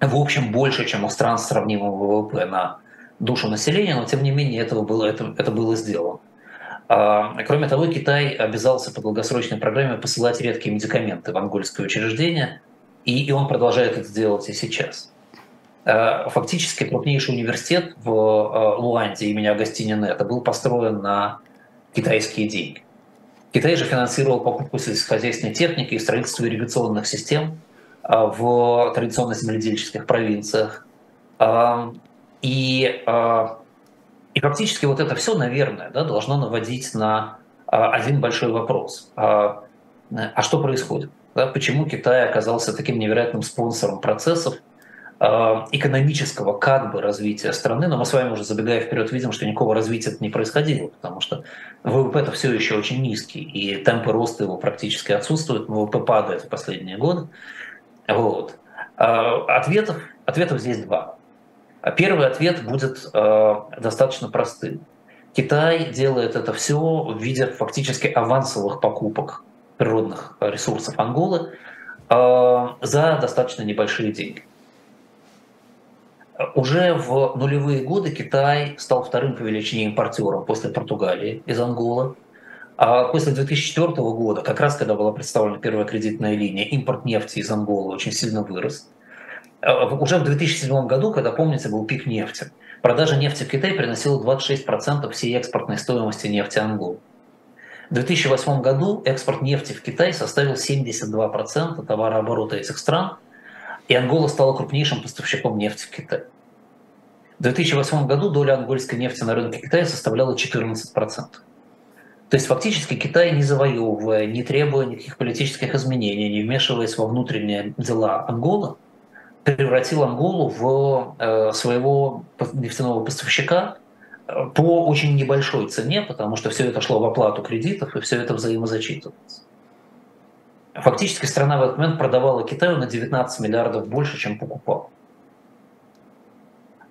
в общем, больше, чем у стран с сравнимым ВВП на душу населения, но тем не менее этого было, это, это было сделано. А, кроме того, Китай обязался по долгосрочной программе посылать редкие медикаменты в ангольское учреждение, и, и он продолжает это делать и сейчас. Фактически крупнейший университет в Луанде имени Агастинина это был построен на китайские деньги. Китай же финансировал покупку сельскохозяйственной техники и строительство ирригационных систем в традиционно земледельческих провинциях. И, и фактически вот это все, наверное, да, должно наводить на один большой вопрос. А что происходит? Почему Китай оказался таким невероятным спонсором процессов экономического как бы развития страны, но мы с вами уже забегая вперед видим, что никакого развития не происходило, потому что ВВП это все еще очень низкий, и темпы роста его практически отсутствуют, ВВП падает в последние годы. Вот. Ответов, ответов здесь два. Первый ответ будет достаточно простым. Китай делает это все в виде фактически авансовых покупок природных ресурсов Анголы э, за достаточно небольшие деньги. Уже в нулевые годы Китай стал вторым по величине импортером после Португалии из Анголы. А после 2004 года, как раз когда была представлена первая кредитная линия, импорт нефти из Анголы очень сильно вырос. Э, уже в 2007 году, когда, помните, был пик нефти, Продажа нефти в Китай приносила 26% всей экспортной стоимости нефти Анголы. В 2008 году экспорт нефти в Китай составил 72% товарооборота этих стран, и Ангола стала крупнейшим поставщиком нефти в Китай. В 2008 году доля ангольской нефти на рынке Китая составляла 14%. То есть фактически Китай, не завоевывая, не требуя никаких политических изменений, не вмешиваясь во внутренние дела Анголы, превратил Анголу в э, своего нефтяного поставщика э, по очень небольшой цене, потому что все это шло в оплату кредитов и все это взаимозачитывалось. Фактически страна в этот момент продавала Китаю на 19 миллиардов больше, чем покупала.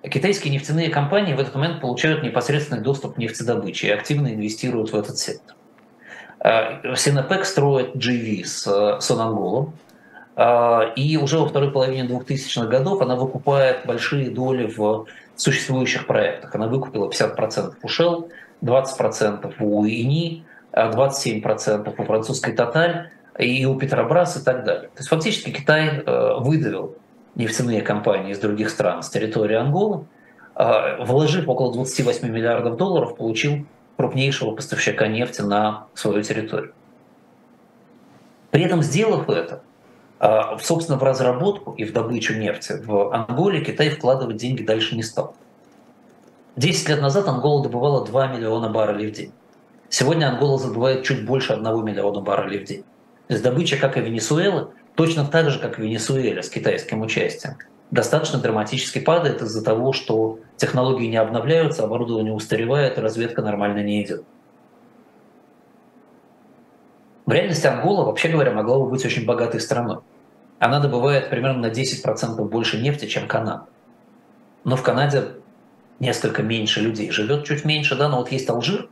Китайские нефтяные компании в этот момент получают непосредственный доступ к нефтедобыче и активно инвестируют в этот сектор. Э, Синопек строит GV с Сонанголом, а, и уже во второй половине 2000-х годов она выкупает большие доли в существующих проектах. Она выкупила 50% у Shell, 20% у ИНИ, 27% у французской Total и у Петробрас и так далее. То есть фактически Китай э, выдавил нефтяные компании из других стран с территории Анголы, а, вложив около 28 миллиардов долларов, получил крупнейшего поставщика нефти на свою территорию. При этом сделав это, а, собственно, в разработку и в добычу нефти в Анголе Китай вкладывать деньги дальше не стал. Десять лет назад Ангола добывала 2 миллиона баррелей в день. Сегодня Ангола забывает чуть больше 1 миллиона баррелей в день. То есть добыча, как и Венесуэла, точно так же, как и Венесуэля с китайским участием, достаточно драматически падает из-за того, что технологии не обновляются, оборудование устаревает, разведка нормально не идет. В реальности Ангола, вообще говоря, могла бы быть очень богатой страной. Она добывает примерно на 10% больше нефти, чем Канада. Но в Канаде несколько меньше людей живет, чуть меньше, да, но вот есть Алжир,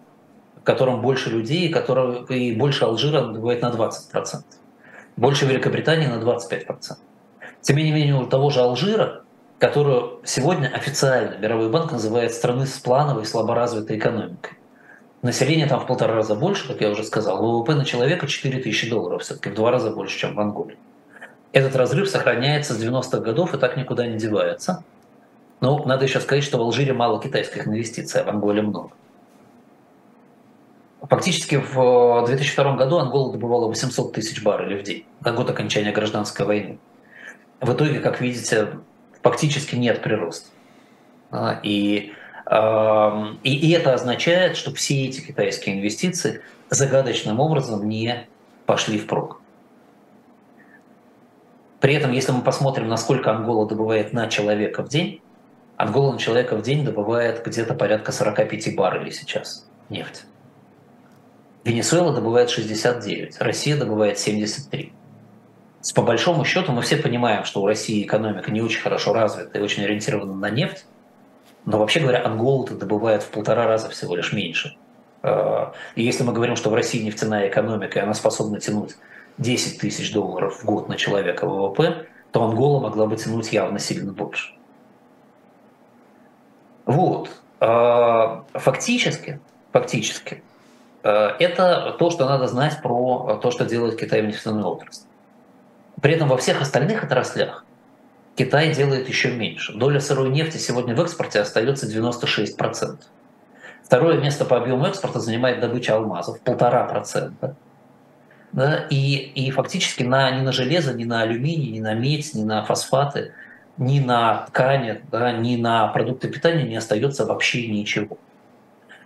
котором больше людей, который, и больше Алжира добывает на 20%. Больше Великобритании на 25%. Тем не менее, у того же Алжира, которую сегодня официально Мировой банк называет страны с плановой слаборазвитой экономикой. Население там в полтора раза больше, как я уже сказал. ВВП на человека 4 тысячи долларов, все-таки в два раза больше, чем в Анголе. Этот разрыв сохраняется с 90-х годов и так никуда не девается. Но надо еще сказать, что в Алжире мало китайских инвестиций, а в Анголе много. Фактически в 2002 году Ангола добывала 800 тысяч баррелей в день, на год окончания гражданской войны. В итоге, как видите, фактически нет прироста. А, и и, и это означает, что все эти китайские инвестиции загадочным образом не пошли впрок. При этом, если мы посмотрим, насколько Ангола добывает на человека в день, Ангола на человека в день добывает где-то порядка 45 баррелей сейчас нефти. Венесуэла добывает 69, Россия добывает 73. По большому счету мы все понимаем, что у России экономика не очень хорошо развита и очень ориентирована на нефть, но вообще говоря, Ангола-то добывает в полтора раза всего лишь меньше. А, и если мы говорим, что в России нефтяная экономика, и она способна тянуть 10 тысяч долларов в год на человека ВВП, то Ангола могла бы тянуть явно сильно больше. Вот. А, фактически, фактически, это то, что надо знать про то, что делает Китай в нефтяной отрасли. При этом во всех остальных отраслях Китай делает еще меньше. Доля сырой нефти сегодня в экспорте остается 96%. Второе место по объему экспорта занимает добыча алмазов, полтора процента. Да, и, и фактически на, ни на железо, ни на алюминий, ни на медь, ни на фосфаты, ни на ткани, да, ни на продукты питания не остается вообще ничего.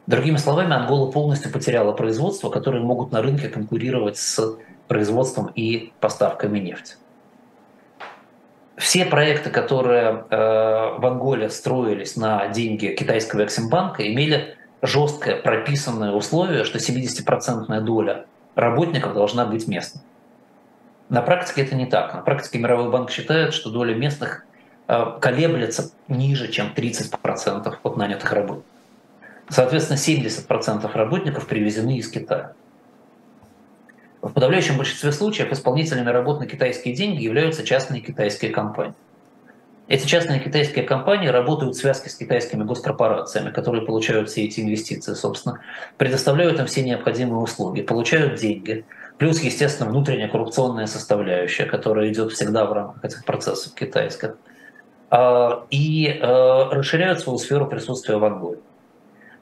Другими словами, Ангола полностью потеряла производство, которые могут на рынке конкурировать с производством и поставками нефти. Все проекты, которые э, в Анголе строились на деньги китайского Эксимбанка, имели жесткое прописанное условие, что 70% доля работников должна быть местной. На практике это не так. На практике Мировой банк считает, что доля местных э, колеблется ниже, чем 30% от нанятых работников. Соответственно, 70% работников привезены из Китая. В подавляющем большинстве случаев исполнителями работ на китайские деньги являются частные китайские компании. Эти частные китайские компании работают в связке с китайскими госкорпорациями, которые получают все эти инвестиции, собственно, предоставляют им все необходимые услуги, получают деньги, плюс, естественно, внутренняя коррупционная составляющая, которая идет всегда в рамках этих процессов китайских, а, и э, расширяют свою сферу присутствия в Анголе.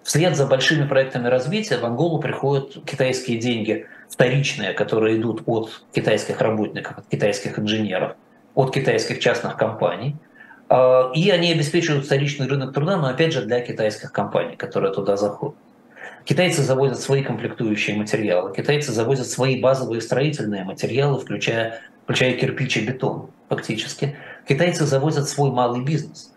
Вслед за большими проектами развития в Анголу приходят китайские деньги вторичные, которые идут от китайских работников, от китайских инженеров, от китайских частных компаний – а, и они обеспечивают вторичный рынок труда, но опять же для китайских компаний, которые туда заходят. Китайцы завозят свои комплектующие материалы, китайцы завозят свои базовые строительные материалы, включая, включая кирпич и бетон фактически. Китайцы завозят свой малый бизнес.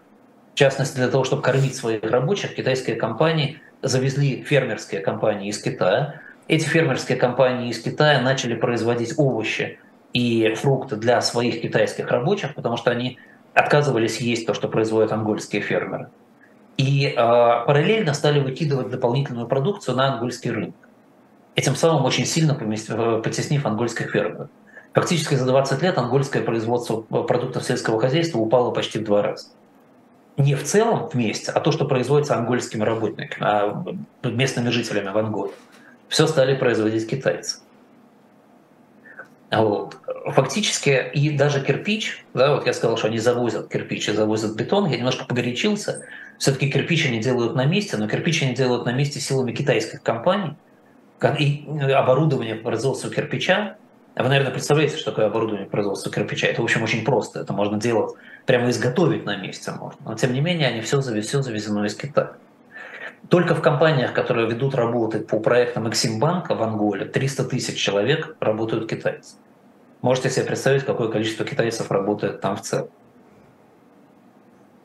В частности, для того, чтобы кормить своих рабочих, китайские компании завезли фермерские компании из Китая. Эти фермерские компании из Китая начали производить овощи и фрукты для своих китайских рабочих, потому что они отказывались есть то, что производят ангольские фермеры. И э, параллельно стали выкидывать дополнительную продукцию на ангольский рынок. Этим самым очень сильно э, потеснив ангольских фермеров. Фактически за 20 лет ангольское производство э, продуктов сельского хозяйства упало почти в два раза. Не в целом вместе, а то, что производится ангольскими работниками, а местными жителями в Анголе. Все стали производить китайцы. Вот. Фактически и даже кирпич, да, вот я сказал, что они завозят кирпич и завозят бетон, я немножко погорячился. Все-таки кирпич они делают на месте, но кирпич они делают на месте силами китайских компаний. И оборудование по производству кирпича, вы, наверное, представляете, что такое оборудование по производству кирпича. Это, в общем, очень просто. Это можно делать, прямо изготовить на месте можно. Но, тем не менее, они все, все завезено из Китая. Только в компаниях, которые ведут работы по проектам Эксимбанка в Анголе, 300 тысяч человек работают китайцы. Можете себе представить, какое количество китайцев работает там в целом.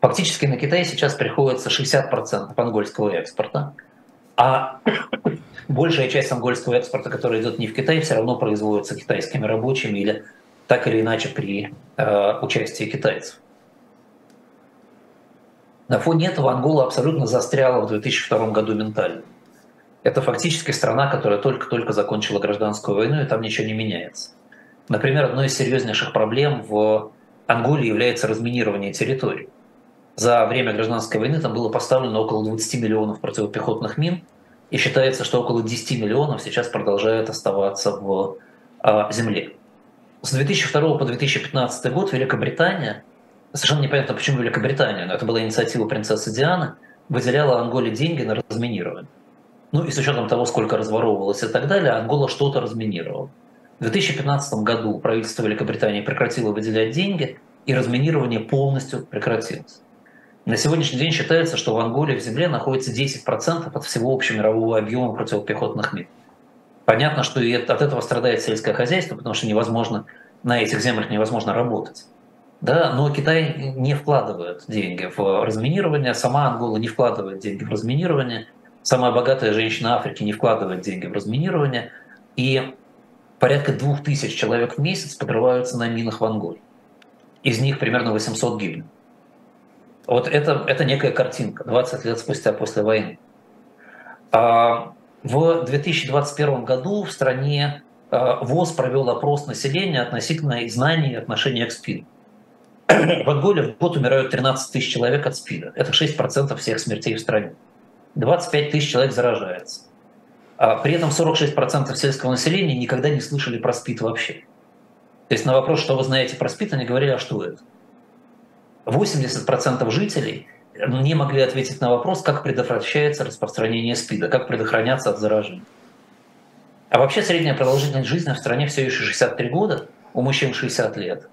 Фактически на Китай сейчас приходится 60% ангольского экспорта, а большая часть ангольского экспорта, который идет не в Китай, все равно производится китайскими рабочими или так или иначе при э, участии китайцев. На фоне этого Ангола абсолютно застряла в 2002 году ментально. Это фактически страна, которая только-только закончила гражданскую войну, и там ничего не меняется. Например, одной из серьезнейших проблем в Анголе является разминирование территорий. За время гражданской войны там было поставлено около 20 миллионов противопехотных мин, и считается, что около 10 миллионов сейчас продолжают оставаться в а, земле. С 2002 по 2015 год Великобритания Совершенно непонятно, почему Великобритания, но это была инициатива принцессы Дианы, выделяла Анголе деньги на разминирование. Ну и с учетом того, сколько разворовывалось и так далее, Ангола что-то разминировала. В 2015 году правительство Великобритании прекратило выделять деньги, и разминирование полностью прекратилось. На сегодняшний день считается, что в Анголе в земле находится 10% от всего общемирового объема противопехотных мин. Понятно, что и от этого страдает сельское хозяйство, потому что невозможно на этих землях невозможно работать. Да, но Китай не вкладывает деньги в разминирование, сама Ангола не вкладывает деньги в разминирование, самая богатая женщина Африки не вкладывает деньги в разминирование, и порядка двух тысяч человек в месяц подрываются на минах в Анголе. Из них примерно 800 гибнут. Вот это, это некая картинка 20 лет спустя после войны. А в 2021 году в стране а, ВОЗ провел опрос населения относительно знаний и отношения к СПИДу. В Анголе в год умирают 13 тысяч человек от СПИДа. Это 6% всех смертей в стране. 25 тысяч человек заражается. А при этом 46% сельского населения никогда не слышали про СПИД вообще. То есть на вопрос, что вы знаете про СПИД, они говорили, а что это? 80% жителей не могли ответить на вопрос, как предотвращается распространение СПИДа, как предохраняться от заражения. А вообще средняя продолжительность жизни в стране все еще 63 года, у мужчин 60 лет.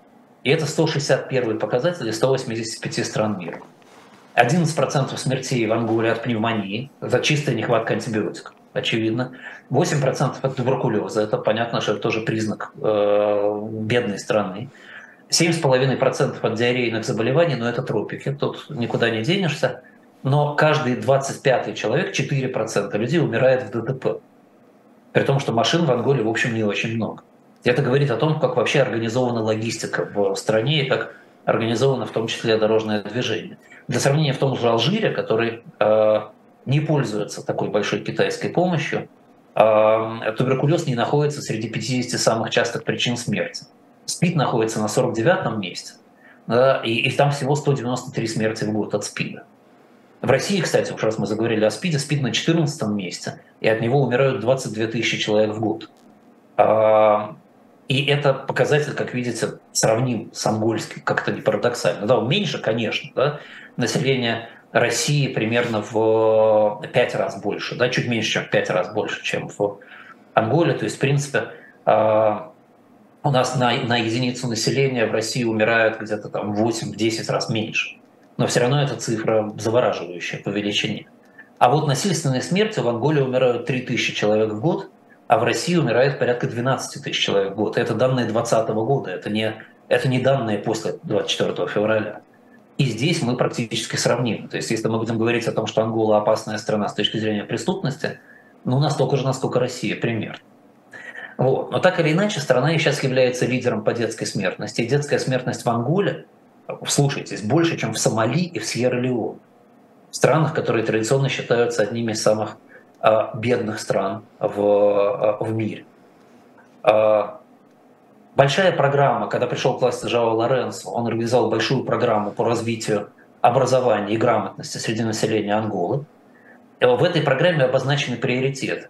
И это 161 показатель из 185 стран мира. 11% смертей в Анголе от пневмонии, это чистая нехватка антибиотиков, очевидно. 8% от туберкулеза, это понятно, что это тоже признак э, бедной страны. 7,5% от диарейных заболеваний, но это тропики, тут никуда не денешься. Но каждый 25 человек, 4% людей умирает в ДТП. При том, что машин в Анголе, в общем, не очень много. Это говорит о том, как вообще организована логистика в стране и как организовано в том числе дорожное движение. Для сравнения, в том же Алжире, который э, не пользуется такой большой китайской помощью, э, туберкулез не находится среди 50 самых частых причин смерти. СПИД находится на 49 месте, да, и, и там всего 193 смерти в год от СПИДа. В России, кстати, уж раз мы заговорили о СПИДе, СПИД на 14 месте, и от него умирают 22 тысячи человек в год. А, и это показатель, как видите, сравним с ангольским, как-то не парадоксально. Да, он меньше, конечно, да, население России примерно в 5 раз больше, да, чуть меньше, чем в 5 раз больше, чем в Анголе. То есть, в принципе, а, у нас на, на единицу населения в России умирают где-то там 8-10 раз меньше. Но все равно эта цифра завораживающая по величине. А вот насильственные смерти в Анголе умирают 3000 человек в год, а в России умирает порядка 12 тысяч человек в год. Это данные 2020 года, это не, это не данные после 24 февраля. И здесь мы практически сравнимы. То есть если мы будем говорить о том, что Ангола опасная страна с точки зрения преступности, ну, настолько же, насколько Россия, пример. Вот. Но так или иначе, страна сейчас является лидером по детской смертности. И детская смертность в Анголе, слушайтесь, больше, чем в Сомали и в Сьерра-Леоне. В странах, которые традиционно считаются одними из самых бедных стран в, а, в мире. А, большая программа, когда пришел к власти Жао Лоренцо, он организовал большую программу по развитию образования и грамотности среди населения Анголы. В этой программе обозначены приоритеты.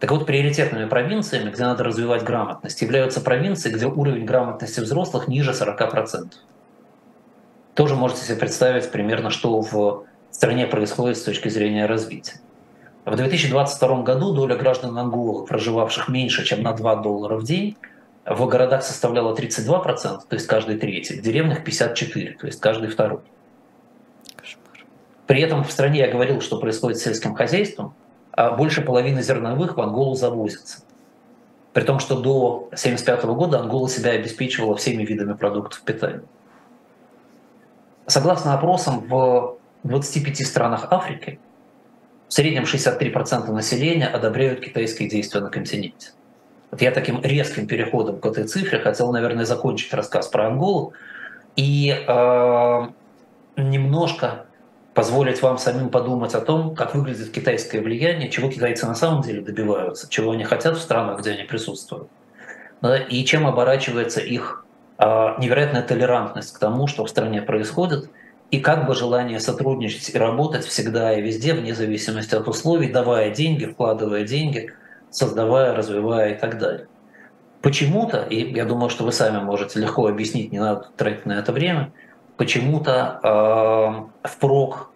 Так вот, приоритетными провинциями, где надо развивать грамотность, являются провинции, где уровень грамотности взрослых ниже 40%. Тоже можете себе представить примерно, что в стране происходит с точки зрения развития. В 2022 году доля граждан Анголы, проживавших меньше, чем на 2 доллара в день, в городах составляла 32%, то есть каждый третий, в деревнях 54%, то есть каждый второй. При этом в стране я говорил, что происходит с сельским хозяйством, а больше половины зерновых в Анголу завозится. При том, что до 1975 года Ангола себя обеспечивала всеми видами продуктов питания. Согласно опросам, в 25 странах Африки в среднем 63% населения одобряют китайские действия на континенте. Вот я таким резким переходом к этой цифре хотел, наверное, закончить рассказ про Анголу и э, немножко позволить вам самим подумать о том, как выглядит китайское влияние, чего китайцы на самом деле добиваются, чего они хотят в странах, где они присутствуют, да, и чем оборачивается их а, невероятная толерантность к тому, что в стране происходит, и как бы желание сотрудничать и работать всегда и везде, вне зависимости от условий, давая деньги, вкладывая деньги, создавая, развивая и так далее. Почему-то, и я думаю, что вы сами можете легко объяснить, не надо тратить на это время, почему-то э, впрок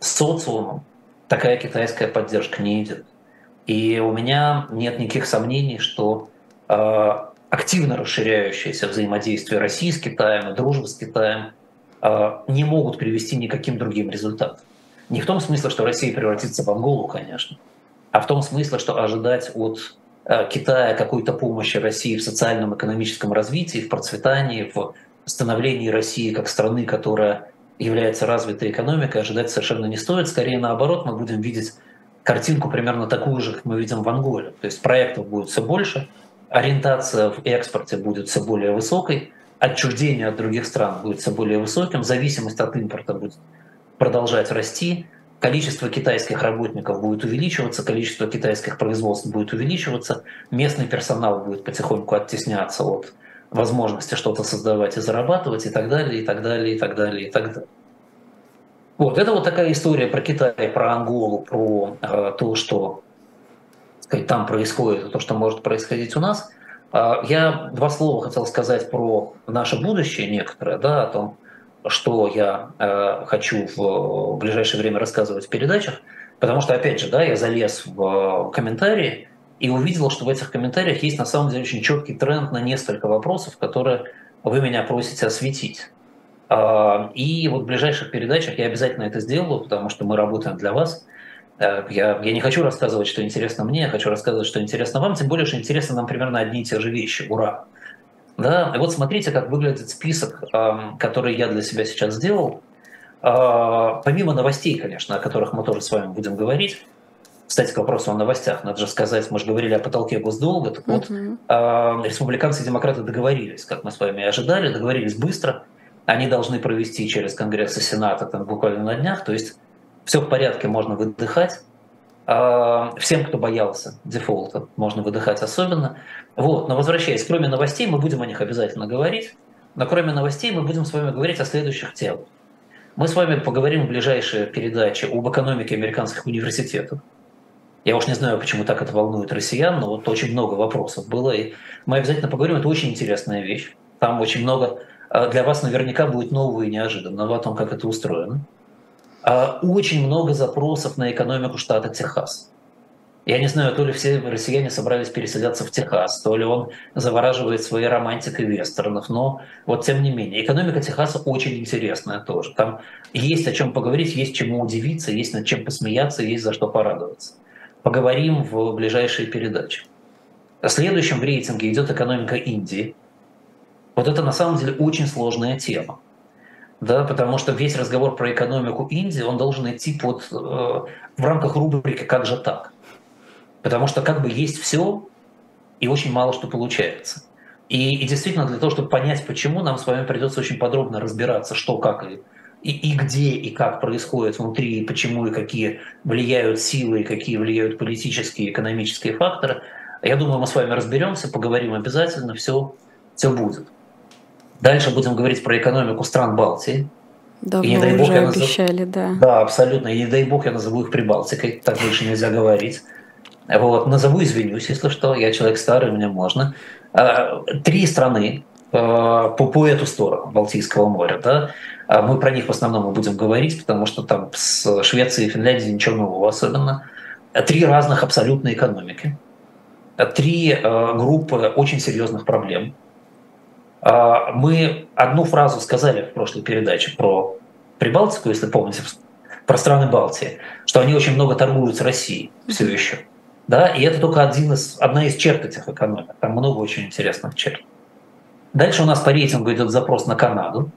социумом такая китайская поддержка не идет. И у меня нет никаких сомнений, что э, активно расширяющееся взаимодействие России с Китаем и дружба с Китаем не могут привести никаким другим результатам. Не в том смысле, что Россия превратится в Анголу, конечно, а в том смысле, что ожидать от э, Китая какой-то помощи России в социальном, экономическом развитии, в процветании, в становлении России как страны, которая является развитой экономикой, ожидать совершенно не стоит. Скорее наоборот, мы будем видеть картинку примерно такую же, как мы видим в Анголе. То есть проектов будет все больше, ориентация в экспорте будет все более высокой, отчуждение от других стран будет все более высоким, зависимость от импорта будет продолжать расти, количество китайских работников будет увеличиваться, количество китайских производств будет увеличиваться, местный персонал будет потихоньку оттесняться от возможности что-то создавать и зарабатывать и так далее, и так далее, и так далее, и так далее. Вот, это вот такая история про Китай, про Анголу, про э, то, что сказать, там происходит, то, что может происходить у нас. Э, я два слова хотел сказать про наше будущее некоторое, да, о том, что я э, хочу в ближайшее время рассказывать в передачах, потому что, опять же, да, я залез в комментарии и увидел, что в этих комментариях есть на самом деле очень четкий тренд на несколько вопросов, которые вы меня просите осветить. А, и вот в ближайших передачах я обязательно это сделаю, потому что мы работаем для вас. Э, я, я не хочу рассказывать, что интересно мне, я хочу рассказывать, что интересно вам, тем более, что интересно нам примерно одни и те же вещи. Ура! Да, и вот смотрите, как выглядит список, который я для себя сейчас сделал. А, помимо новостей, конечно, о которых мы тоже с вами будем говорить, кстати, к вопросу о новостях, надо же сказать, мы же говорили о потолке госдолга, так вот, uh республиканцы и демократы договорились, как мы с вами и ожидали, договорились быстро, они должны провести через Конгресс и Сенат там буквально на днях, то есть все в порядке, можно выдыхать. Всем, кто боялся дефолта, можно выдыхать особенно. Вот, но возвращаясь, кроме новостей, мы будем о них обязательно говорить, но кроме новостей мы будем с вами говорить о следующих темах. Мы с вами поговорим в ближайшей передаче об экономике американских университетов. Я уж не знаю, почему так это волнует россиян, но вот очень много вопросов было, и мы обязательно поговорим. Это очень интересная вещь. Там очень много а, для вас наверняка будет нового и неожиданного о том, как это устроено. А, очень много запросов на экономику штата Техас. Я не знаю, то ли все россияне собрались переселяться в Техас, то ли он завораживает своей романтикой вестернов, но вот тем не менее. Экономика Техаса очень интересная тоже. Там есть о чем поговорить, есть чему удивиться, есть над чем посмеяться, есть за что порадоваться. Поговорим в ближайшие передачи. Следующим в рейтинге идет экономика Индии. Вот это на самом деле очень сложная тема да, потому что весь разговор про экономику Индии, он должен идти под, э, в рамках рубрики «Как же так?». Потому что как бы есть все, и очень мало что получается. И, и действительно, для того, чтобы понять, почему, нам с вами придется очень подробно разбираться, что, как и, и, и где и как происходит внутри, и почему, и какие влияют силы, и какие влияют политические и экономические факторы. Я думаю, мы с вами разберемся, поговорим обязательно, все, все будет. Дальше будем говорить про экономику стран Балтии. Давно и не дай бог, уже я обещали, назов... да. Да, абсолютно. И не дай бог я назову их Прибалтикой, так больше нельзя говорить. Вот, назову, извинюсь, если что, я человек старый, мне можно. А, три страны а, по, по эту сторону Балтийского моря, да, а мы про них в основном и будем говорить, потому что там с Швецией и Финляндией ничего нового особенно. Три разных абсолютно экономики, три группы очень серьезных проблем – мы одну фразу сказали в прошлой передаче про Прибалтику, если помните, про страны Балтии, что они очень много торгуют с Россией все еще. Да, и это только один из, одна из черт этих экономик. Там много очень интересных черт. Дальше у нас по рейтингу идет запрос на Канаду.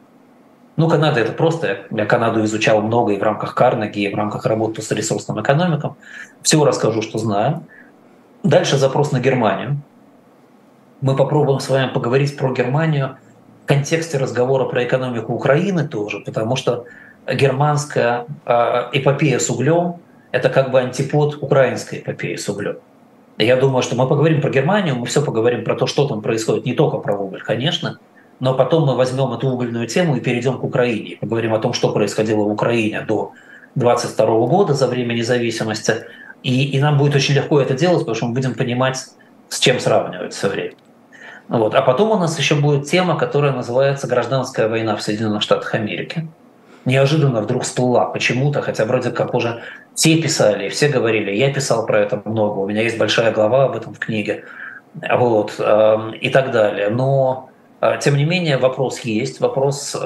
Ну, Канада это просто, я Канаду изучал много и в рамках Карнеги, и в рамках работы с ресурсным экономиком. Всего расскажу, что знаю. Дальше запрос на Германию мы попробуем с вами поговорить про Германию в контексте разговора про экономику Украины тоже, потому что германская э, эпопея с углем – это как бы антипод украинской эпопеи с углем. я думаю, что мы поговорим про Германию, мы все поговорим про то, что там происходит, не только про уголь, конечно, но потом мы возьмем эту угольную тему и перейдем к Украине. Поговорим о том, что происходило в Украине до 22 года за время независимости. И, и нам будет очень легко это делать, потому что мы будем понимать, с чем сравнивать все время. Вот. А потом у нас еще будет тема, которая называется «Гражданская война в Соединенных Штатах Америки». Неожиданно вдруг всплыла почему-то, хотя вроде как уже все писали, все говорили, я писал про это много, у меня есть большая глава об этом в книге, вот, э, и так далее. Но, э, тем не менее, вопрос есть, вопрос, э,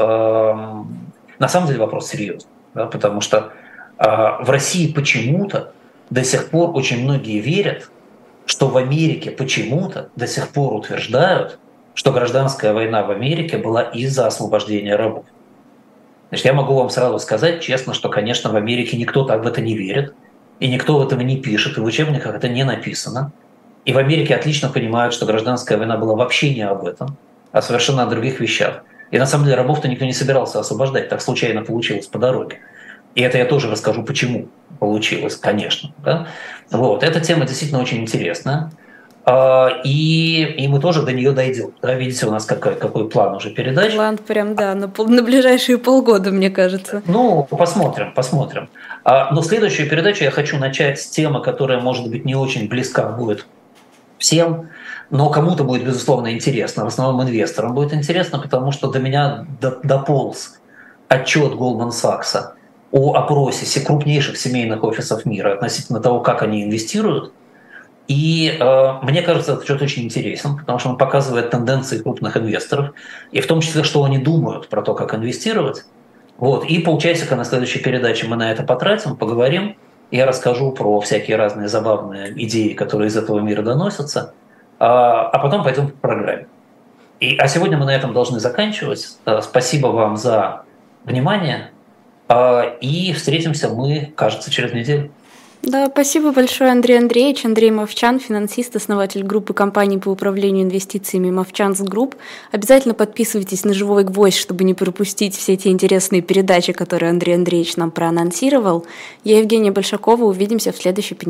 на самом деле вопрос серьезный, да, потому что э, в России почему-то до сих пор очень многие верят, что в Америке почему-то до сих пор утверждают, что гражданская война в Америке была из-за освобождения рабов. Значит, я могу вам сразу сказать честно, что, конечно, в Америке никто так в это не верит, и никто в этом не пишет, и в учебниках это не написано. И в Америке отлично понимают, что гражданская война была вообще не об этом, а совершенно о других вещах. И на самом деле рабов-то никто не собирался освобождать, так случайно получилось по дороге. И это я тоже расскажу, почему получилось, конечно. Да? Вот. Эта тема действительно очень интересная. А, и, и мы тоже до нее дойдем. Да, видите, у нас какой, какой план уже передач. План прям, да, на, на ближайшие полгода, мне кажется. Ну, посмотрим, посмотрим. А, но следующую передачу я хочу начать с темы, которая, может быть, не очень близка будет всем, но кому-то будет, безусловно, интересно. В основном инвесторам будет интересно, потому что до меня дополз отчет Goldman Sachs о опросе крупнейших семейных офисов мира относительно того, как они инвестируют. И э, мне кажется, этот отчет очень интересен, потому что он показывает тенденции крупных инвесторов, и в том числе, что они думают про то, как инвестировать. Вот. И полчасика на следующей передаче мы на это потратим, поговорим. Я расскажу про всякие разные забавные идеи, которые из этого мира доносятся, а, а потом пойдем по программе. И, а сегодня мы на этом должны заканчивать. Э, спасибо вам за внимание. А, и встретимся мы, кажется, через неделю. Да, спасибо большое, Андрей Андреевич. Андрей Мовчан, финансист, основатель группы компаний по управлению инвестициями Movchan's Group. Обязательно подписывайтесь на «Живой гвоздь», чтобы не пропустить все эти интересные передачи, которые Андрей Андреевич нам проанонсировал. Я Евгения Большакова. Увидимся в следующий понедельник.